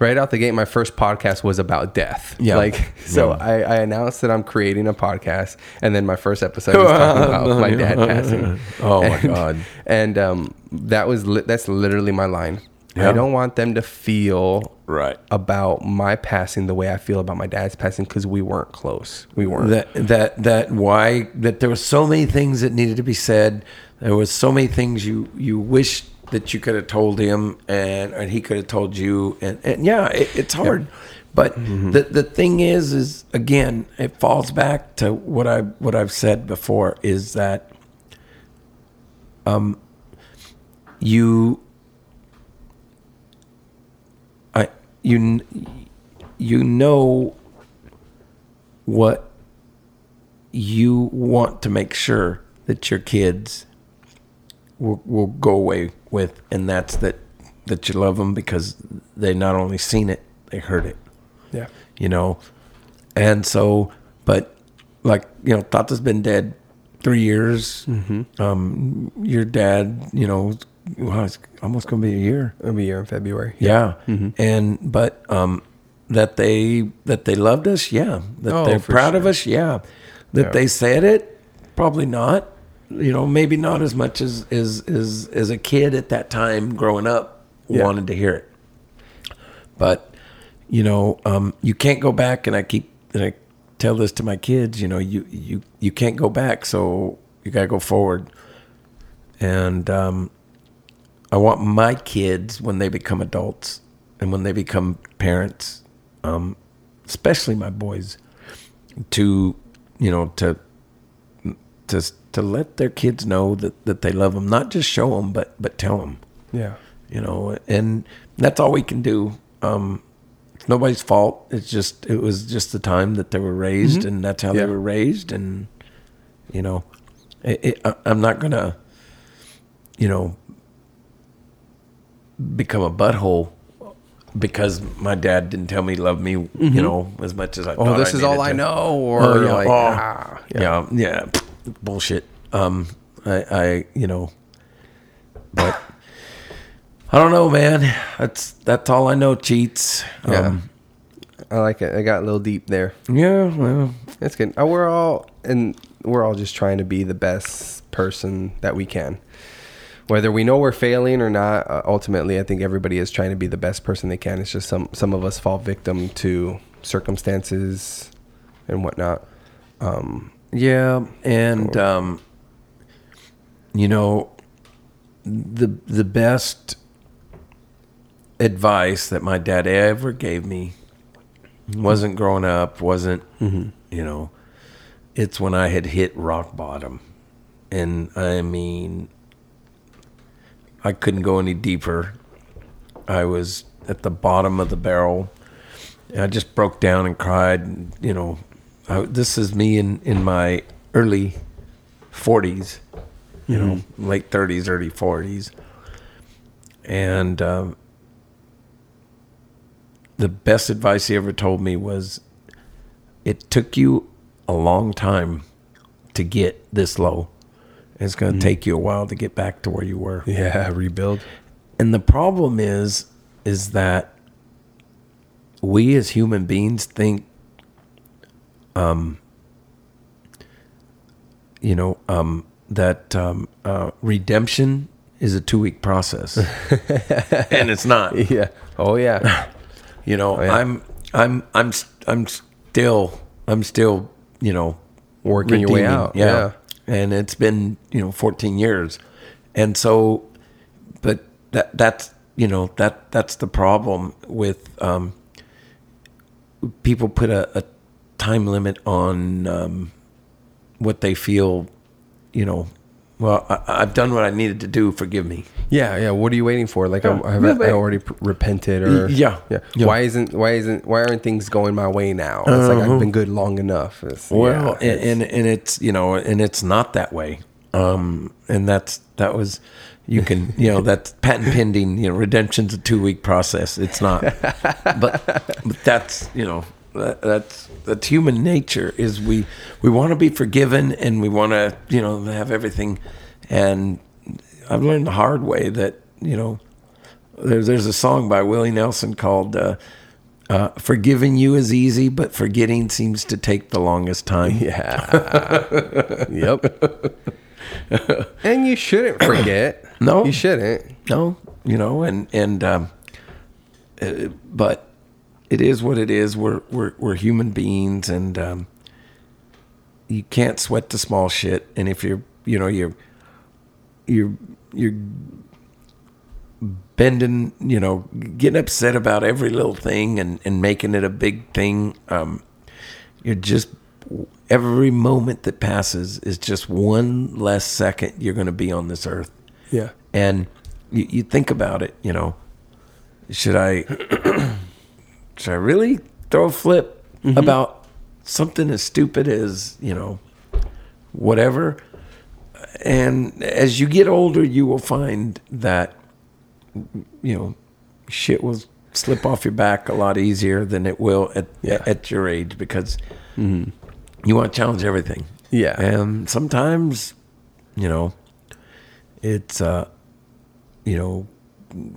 Right out the gate, my first podcast was about death. Yeah. Like, <laughs> so Yeah. I, I announced that I'm creating a podcast, and then my first episode was talking <laughs> about my dad passing. Oh my And- God. And um, that was li- that's literally my line. Yeah. I don't want them to feel Right. about my passing the way I feel about my dad's passing because we weren't close. We weren't. that that that why that there were so many things that needed to be said there was so many things you you wish that you could have told him and and he could have told you and, and yeah it, it's hard. But the the thing is is again it falls back to what i what i've said before is that um you i you you know what you want to make sure that your kids will, will go away with, and that's that that you love them because they not only seen it, they heard it, yeah. you know. And so, but like you know, Tata's been dead three years. Um, your dad, you know, well, it's almost gonna be a year. It'll be a year in February. Yeah, and but um, that they that they loved us, yeah. That Oh, they're proud of us, yeah. That Yeah. they said it, probably not. You know, maybe not as much as as as as a kid at that time growing up Yeah. wanted to hear it. But you know, um, you can't go back, and I keep and I tell this to my kids. You know, you you you can't go back, so you got to go forward. And um, I want my kids when they become adults and when they become parents, um, especially my boys, to you know to to to let their kids know that, that they love them, not just show them, but but tell them, Yeah. you know, and that's all we can do. Um, it's nobody's fault. It's just it was just the time that they were raised, and that's how Mm-hmm. Yeah. they were raised, and you know, it, it, I, I'm not gonna, you know, become a butthole because my dad didn't tell me he loved me, you know, as much as I. Oh, this I is all I know, or Oh, yeah. like, Oh, ah, yeah, yeah, bullshit. Um, I, I, you know, but I don't know, man. That's that's all I know. Cheats. Yeah. Um, I like it. I got a little deep there. yeah. Well, That's good. Uh, we're all and we're all just trying to be the best person that we can. Whether we know we're failing or not, uh, ultimately, I think everybody is trying to be the best person they can. It's just some some of us fall victim to circumstances and whatnot. Um, yeah, and um, you know, the the best advice that my dad ever gave me wasn't growing up, wasn't you know, it's when I had hit rock bottom, and I mean, I couldn't go any deeper. I was at the bottom of the barrel. And I just broke down and cried. and, You know, I, this is me in, in my early 40s, you know, late 30s, early 40s. And um, the best advice he ever told me was it took you a long time to get this low. It's going to take you a while to get back to where you were. yeah, <laughs> rebuild. And the problem is, is that we as human beings think, um, you know, um, that um, uh, redemption is a two week process, <laughs> and it's not. <laughs> Yeah. Oh yeah. You know, yeah. I'm, I'm, I'm, I'm still, I'm still, you know, Working your way redeeming. out. Yeah. And it's been, you know, 14 years. And so, but that, that's, you know, that, that's the problem with, um, people put a, a time limit on, um, what they feel, you know, well, I, I've done what I needed to do. Forgive me. Yeah, yeah. What are you waiting for? Like, Yeah. I, have I already p- repented, or Yeah. yeah. Yeah. Why isn't why isn't why aren't things going my way now? It's like Uh-huh. I've been good long enough. It's, Well, yeah, and, and and it's you know, and it's not that way. Um, and that's that was, You can, you know, <laughs> that's patent pending. You know, redemption's a two week process. It's not, but, but that's you know that, that's that's human nature. Is we we want to be forgiven and we want to you know have everything, and I've learned the hard way that you know there's there's a song by Willie Nelson called. Uh, uh, forgiving you is easy, but forgetting seems to take the longest time. <laughs> Yeah. yep. <laughs> and you shouldn't forget. No. you shouldn't. No, you know, and and um, uh, but it is what it is. We're we're we're human beings, and um, you can't sweat the small shit. And if you're, you know, you're you're you're bending, you know, getting upset about every little thing and and making it a big thing. Um, you're just every moment that passes is just one less second you're going to be on this earth Yeah. and you, you think about it you know should i should i really throw a flip about something as stupid as you know whatever and as you get older you will find that you know shit will slip off your back a lot easier than it will at Yeah. at your age because you want to challenge everything Yeah. and sometimes, you know, it's uh you know,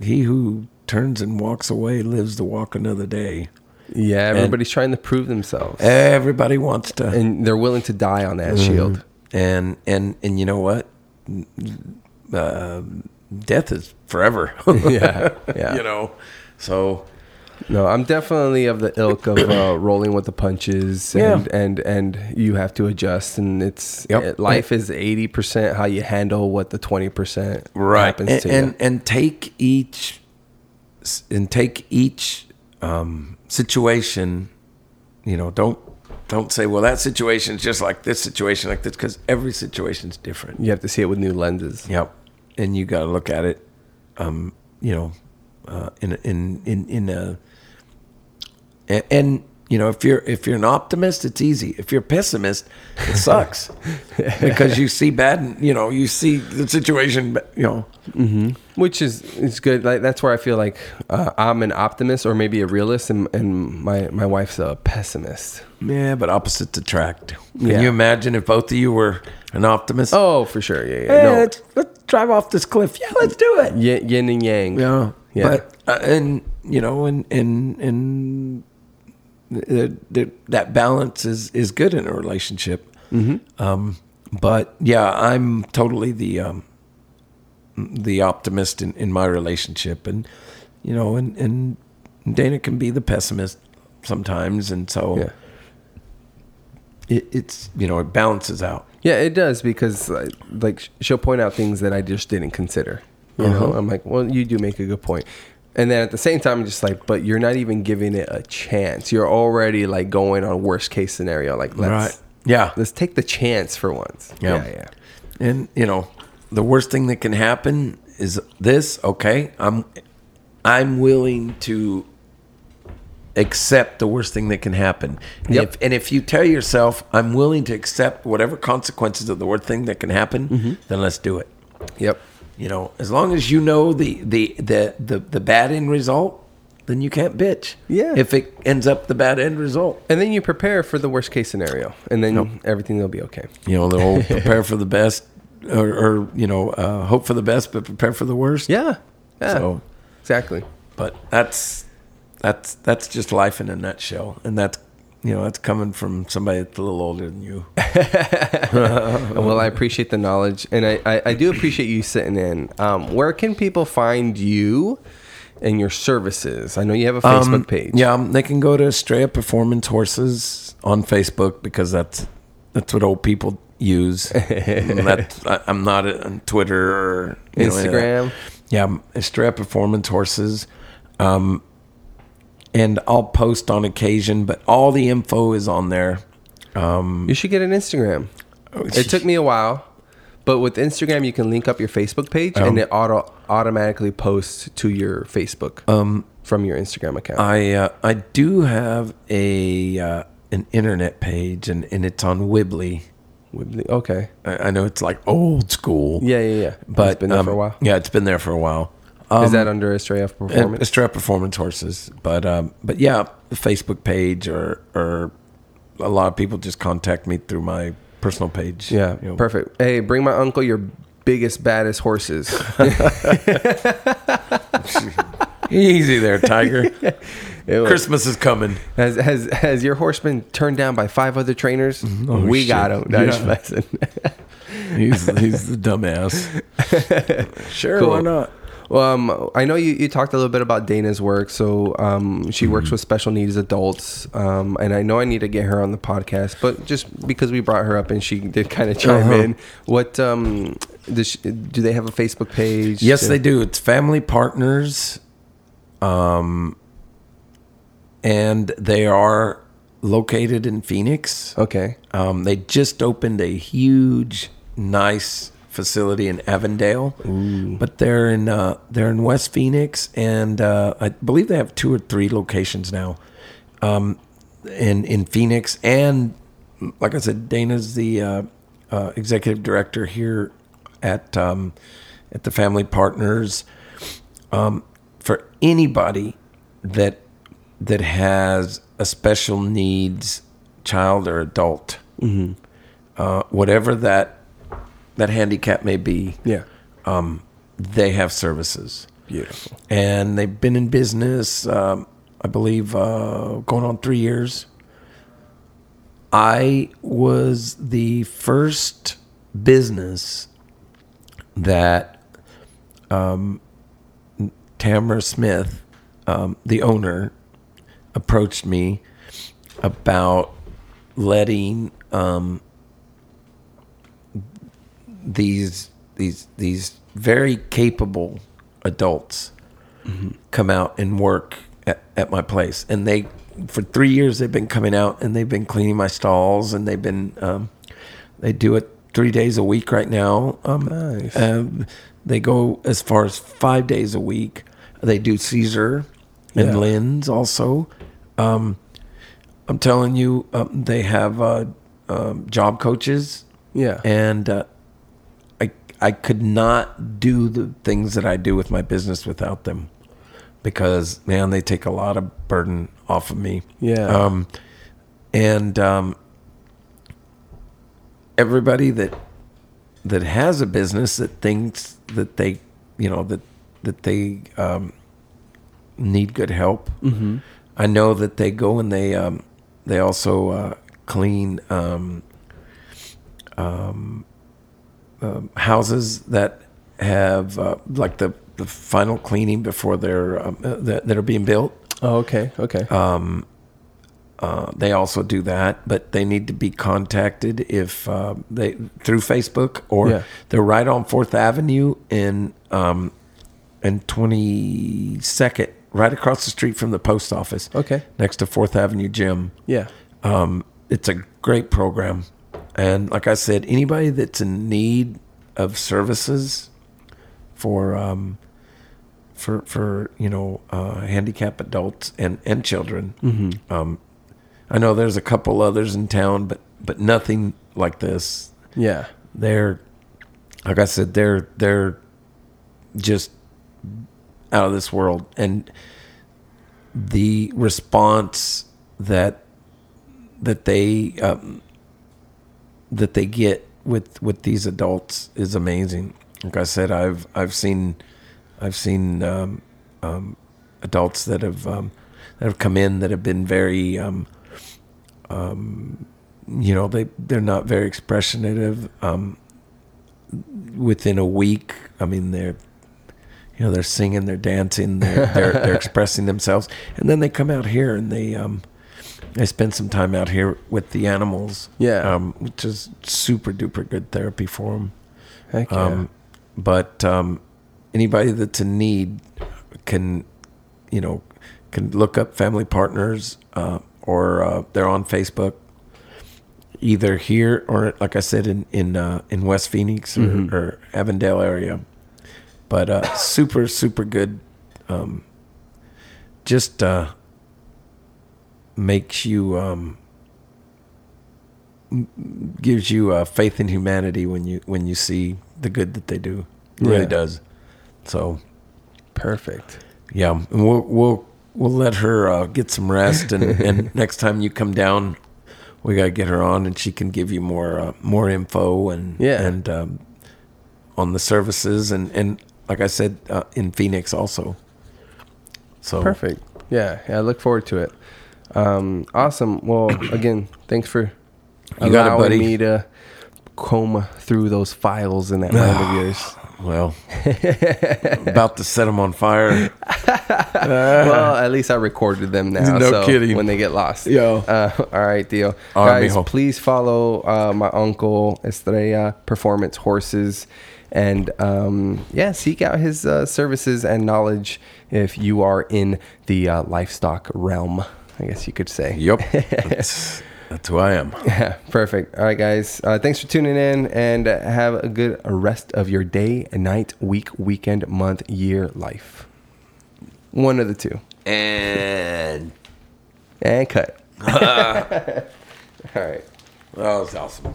he who turns and walks away lives to walk another day. Yeah. Everybody's trying to prove themselves, Everybody wants to and they're willing to die on that Mm-hmm. shield. and and and you know what? Uh, death is forever. <laughs> Yeah. <laughs> Yeah. you know. So No, I'm definitely of the ilk of uh, <coughs> rolling with the punches, Yeah. and and and you have to adjust. And it's Yep. it- life is eighty percent how you handle what the twenty percent happens and, to and you. and take each and take each um, situation you know don't don't say well that situation is just like this situation like this because every situation is different You have to see it with new lenses. yep and you got to look at it um, you know uh, in in in in a and, and you know if you're if you're an optimist it's easy if you're a pessimist it sucks <laughs> because you see bad you know you see the situation you know which is is good. Like that's where I feel like uh, I'm an optimist or maybe a realist, and, and my my wife's a pessimist. Yeah, but opposites attract. Can Yeah. you imagine if both of you were an optimist? Oh, for sure. Yeah, yeah. Hey, no, let's, let's drive off this cliff. Yeah, let's do it. yin, yin and yang. Yeah, Yeah. But uh, and you know, and and and the, that balance is is good in a relationship. Mm-hmm. Um, but yeah, I'm totally the um, the optimist in, in my relationship, and you know, and and Dana can be the pessimist sometimes, and so Yeah. it, it's you know it balances out. Yeah, it does because like, like she'll point out things that I just didn't consider. You know, Uh-huh. I'm like, well, you do make a good point. And then at the same time, I'm just like, but you're not even giving it a chance. You're already like going on worst case scenario. Like, let's right? Yeah, let's take the chance for once. Yeah. yeah, yeah. And you know, the worst thing that can happen is this. Okay, I'm I'm willing to accept the worst thing that can happen. And Yep. if and if you tell yourself I'm willing to accept whatever consequences of the worst thing that can happen, Mm-hmm. then let's do it. Yep. You know, as long as you know the the the the, the bad end result, then you can't bitch. Yeah. If it ends up the bad end result. And then you prepare for the worst case scenario, and then everything will be okay. You know, the whole <laughs> prepare for the best or, or you know, uh, hope for the best but prepare for the worst. Yeah. Yeah. So exactly. but that's that's that's just life in a nutshell, and that's you know that's coming from somebody that's a little older than you. <laughs> well, I appreciate the knowledge, and I, I, I do appreciate you sitting in. Um, where can people find you and your services? I know you have a Facebook Um, page. Yeah, um, they can go to Estrella Performance Horses on Facebook because that's that's what old people use. <laughs> I, I'm not on Twitter or you know, any of that. Instagram. Yeah, um, Estrella Performance Horses. Um, and I'll post on occasion, but all the info is on there. You should get an Instagram. Oh, It took me a while, but with Instagram, you can link up your Facebook page, and it auto automatically posts to your Facebook um, from your Instagram account. I uh, I do have a uh, an internet page and, and it's on Weebly, Woodley. Okay. I, I know it's like old school. Yeah, yeah, yeah. but it's been there um, for a while. Yeah, it's been there for a while. Is Um, that under Estrella Performance? Estrella Performance Horses, but um, but yeah, the Facebook page or or a lot of people just contact me through my personal page. yeah, you know. perfect. Hey, bring my uncle your biggest, baddest horses. <laughs> Easy there, Tiger. <laughs> Christmas is coming. Has has has your horse been turned down by five other trainers? Oh, we shit. got him. No, Yeah. He's he's the dumbass. <laughs> sure, Cool. why not? Um, I know you, you talked a little bit about Dana's work. So um, she works Mm-hmm. with special needs adults, um, and I know I need to get her on the podcast. But just because we brought her up and she did kind of chime Uh-huh. in, what um, does she, do they have a Facebook page? Yes, Uh, they do. It's Family Partners, um, and they are located in Phoenix. Okay. Um, they just opened a huge, nice facility in Avondale, but they're in uh, they're in West Phoenix, and uh, I believe they have two or three locations now, um, in in Phoenix, and like I said, Dana's the uh, uh, executive director here at um, at the Family Partners. Um, for anybody that that has a special needs child or adult, uh, whatever that that handicap may be, Yeah. um, they have services, Beautiful. and they've been in business. Um, I believe uh, going on three years. I was the first business that um, Tamara Smith, um, the owner, approached me about letting um, these these these very capable adults come out and work at, at my place and they for three years they've been coming out and they've been cleaning my stalls and they've been um, they do it three days a week right now um, Nice. um, they go as far as five days a week they do caesar and Yeah. lens also um, i'm telling you um, they have uh, um, job coaches Yeah. and uh, I could not do the things that I do with my business without them because man, they take a lot of burden off of me. Yeah. Um, and um, everybody that that has a business that thinks that they, you know, that that they um, need good help. mm-hmm. I know that they go and they um, they also uh, clean um, um, um, houses that have uh, like the, the final cleaning before they're um, uh, that, that are being built. Oh, okay. Okay. Um, uh, they also do that, but they need to be contacted if uh, they through Facebook or Yeah. they're right on Fourth Avenue in um, and Twenty Second, right across the street from the post office. okay. next to Fourth Avenue Gym. Yeah. Um, it's a great program, and like I said, anybody that's in need of services for um, for for you know uh, handicapped adults and and children. Mm-hmm. Um, I know there's a couple others in town, but but nothing like this. Yeah. They're like I said, they're they're just out of this world, and the response that that they um, that they get with with these adults is amazing. Like I said, I've I've seen I've seen um, um, adults that have um, that have come in that have been very um, um, you know they they're not very expressionative. Um, within a week, I mean they're you know they're singing, they're dancing, they're they're, they're <laughs> expressing themselves, and then they come out here and they um, they spend some time out here with the animals. Yeah. um, which is super duper good therapy for them. Heck yeah. Um, but um, anybody that's in need can, you know, can look up Family Partners uh, or uh, they're on Facebook, either here or, like I said, in in uh, in West Phoenix or, Mhm. or Avondale area. But uh, super super good. Um, just uh, makes you um, gives you uh, faith in humanity when you when you see the good that they do. It really does. So Perfect. yeah, and we'll we'll we'll let her uh, get some rest, and, <laughs> and next time you come down, we gotta get her on, and she can give you more uh, more info and Yeah. and um, on the services, and and like I said, uh, in Phoenix also. So Perfect. Yeah, yeah. I look forward to it. Um, awesome. Well, <clears throat> again, thanks for You got it, allowing buddy. me to comb through those files in that mind of <sighs> yours. Well, <laughs> about to set them on fire. <laughs> well, at least I recorded them now. No so kidding. When they get lost. Yeah. Uh, all right, deal. All right, Guys, mijo. please follow uh, my uncle Estrella Performance Horses. And um, yeah, seek out his uh, services and knowledge if you are in the uh, livestock realm, I guess you could say. Yep, <laughs> that's, that's who I am. Yeah, perfect. All right, guys. Uh, thanks for tuning in and uh, have a good rest of your day, night, week, weekend, month, year, life. One of the two. And And cut. <laughs> <laughs> All right. that was awesome.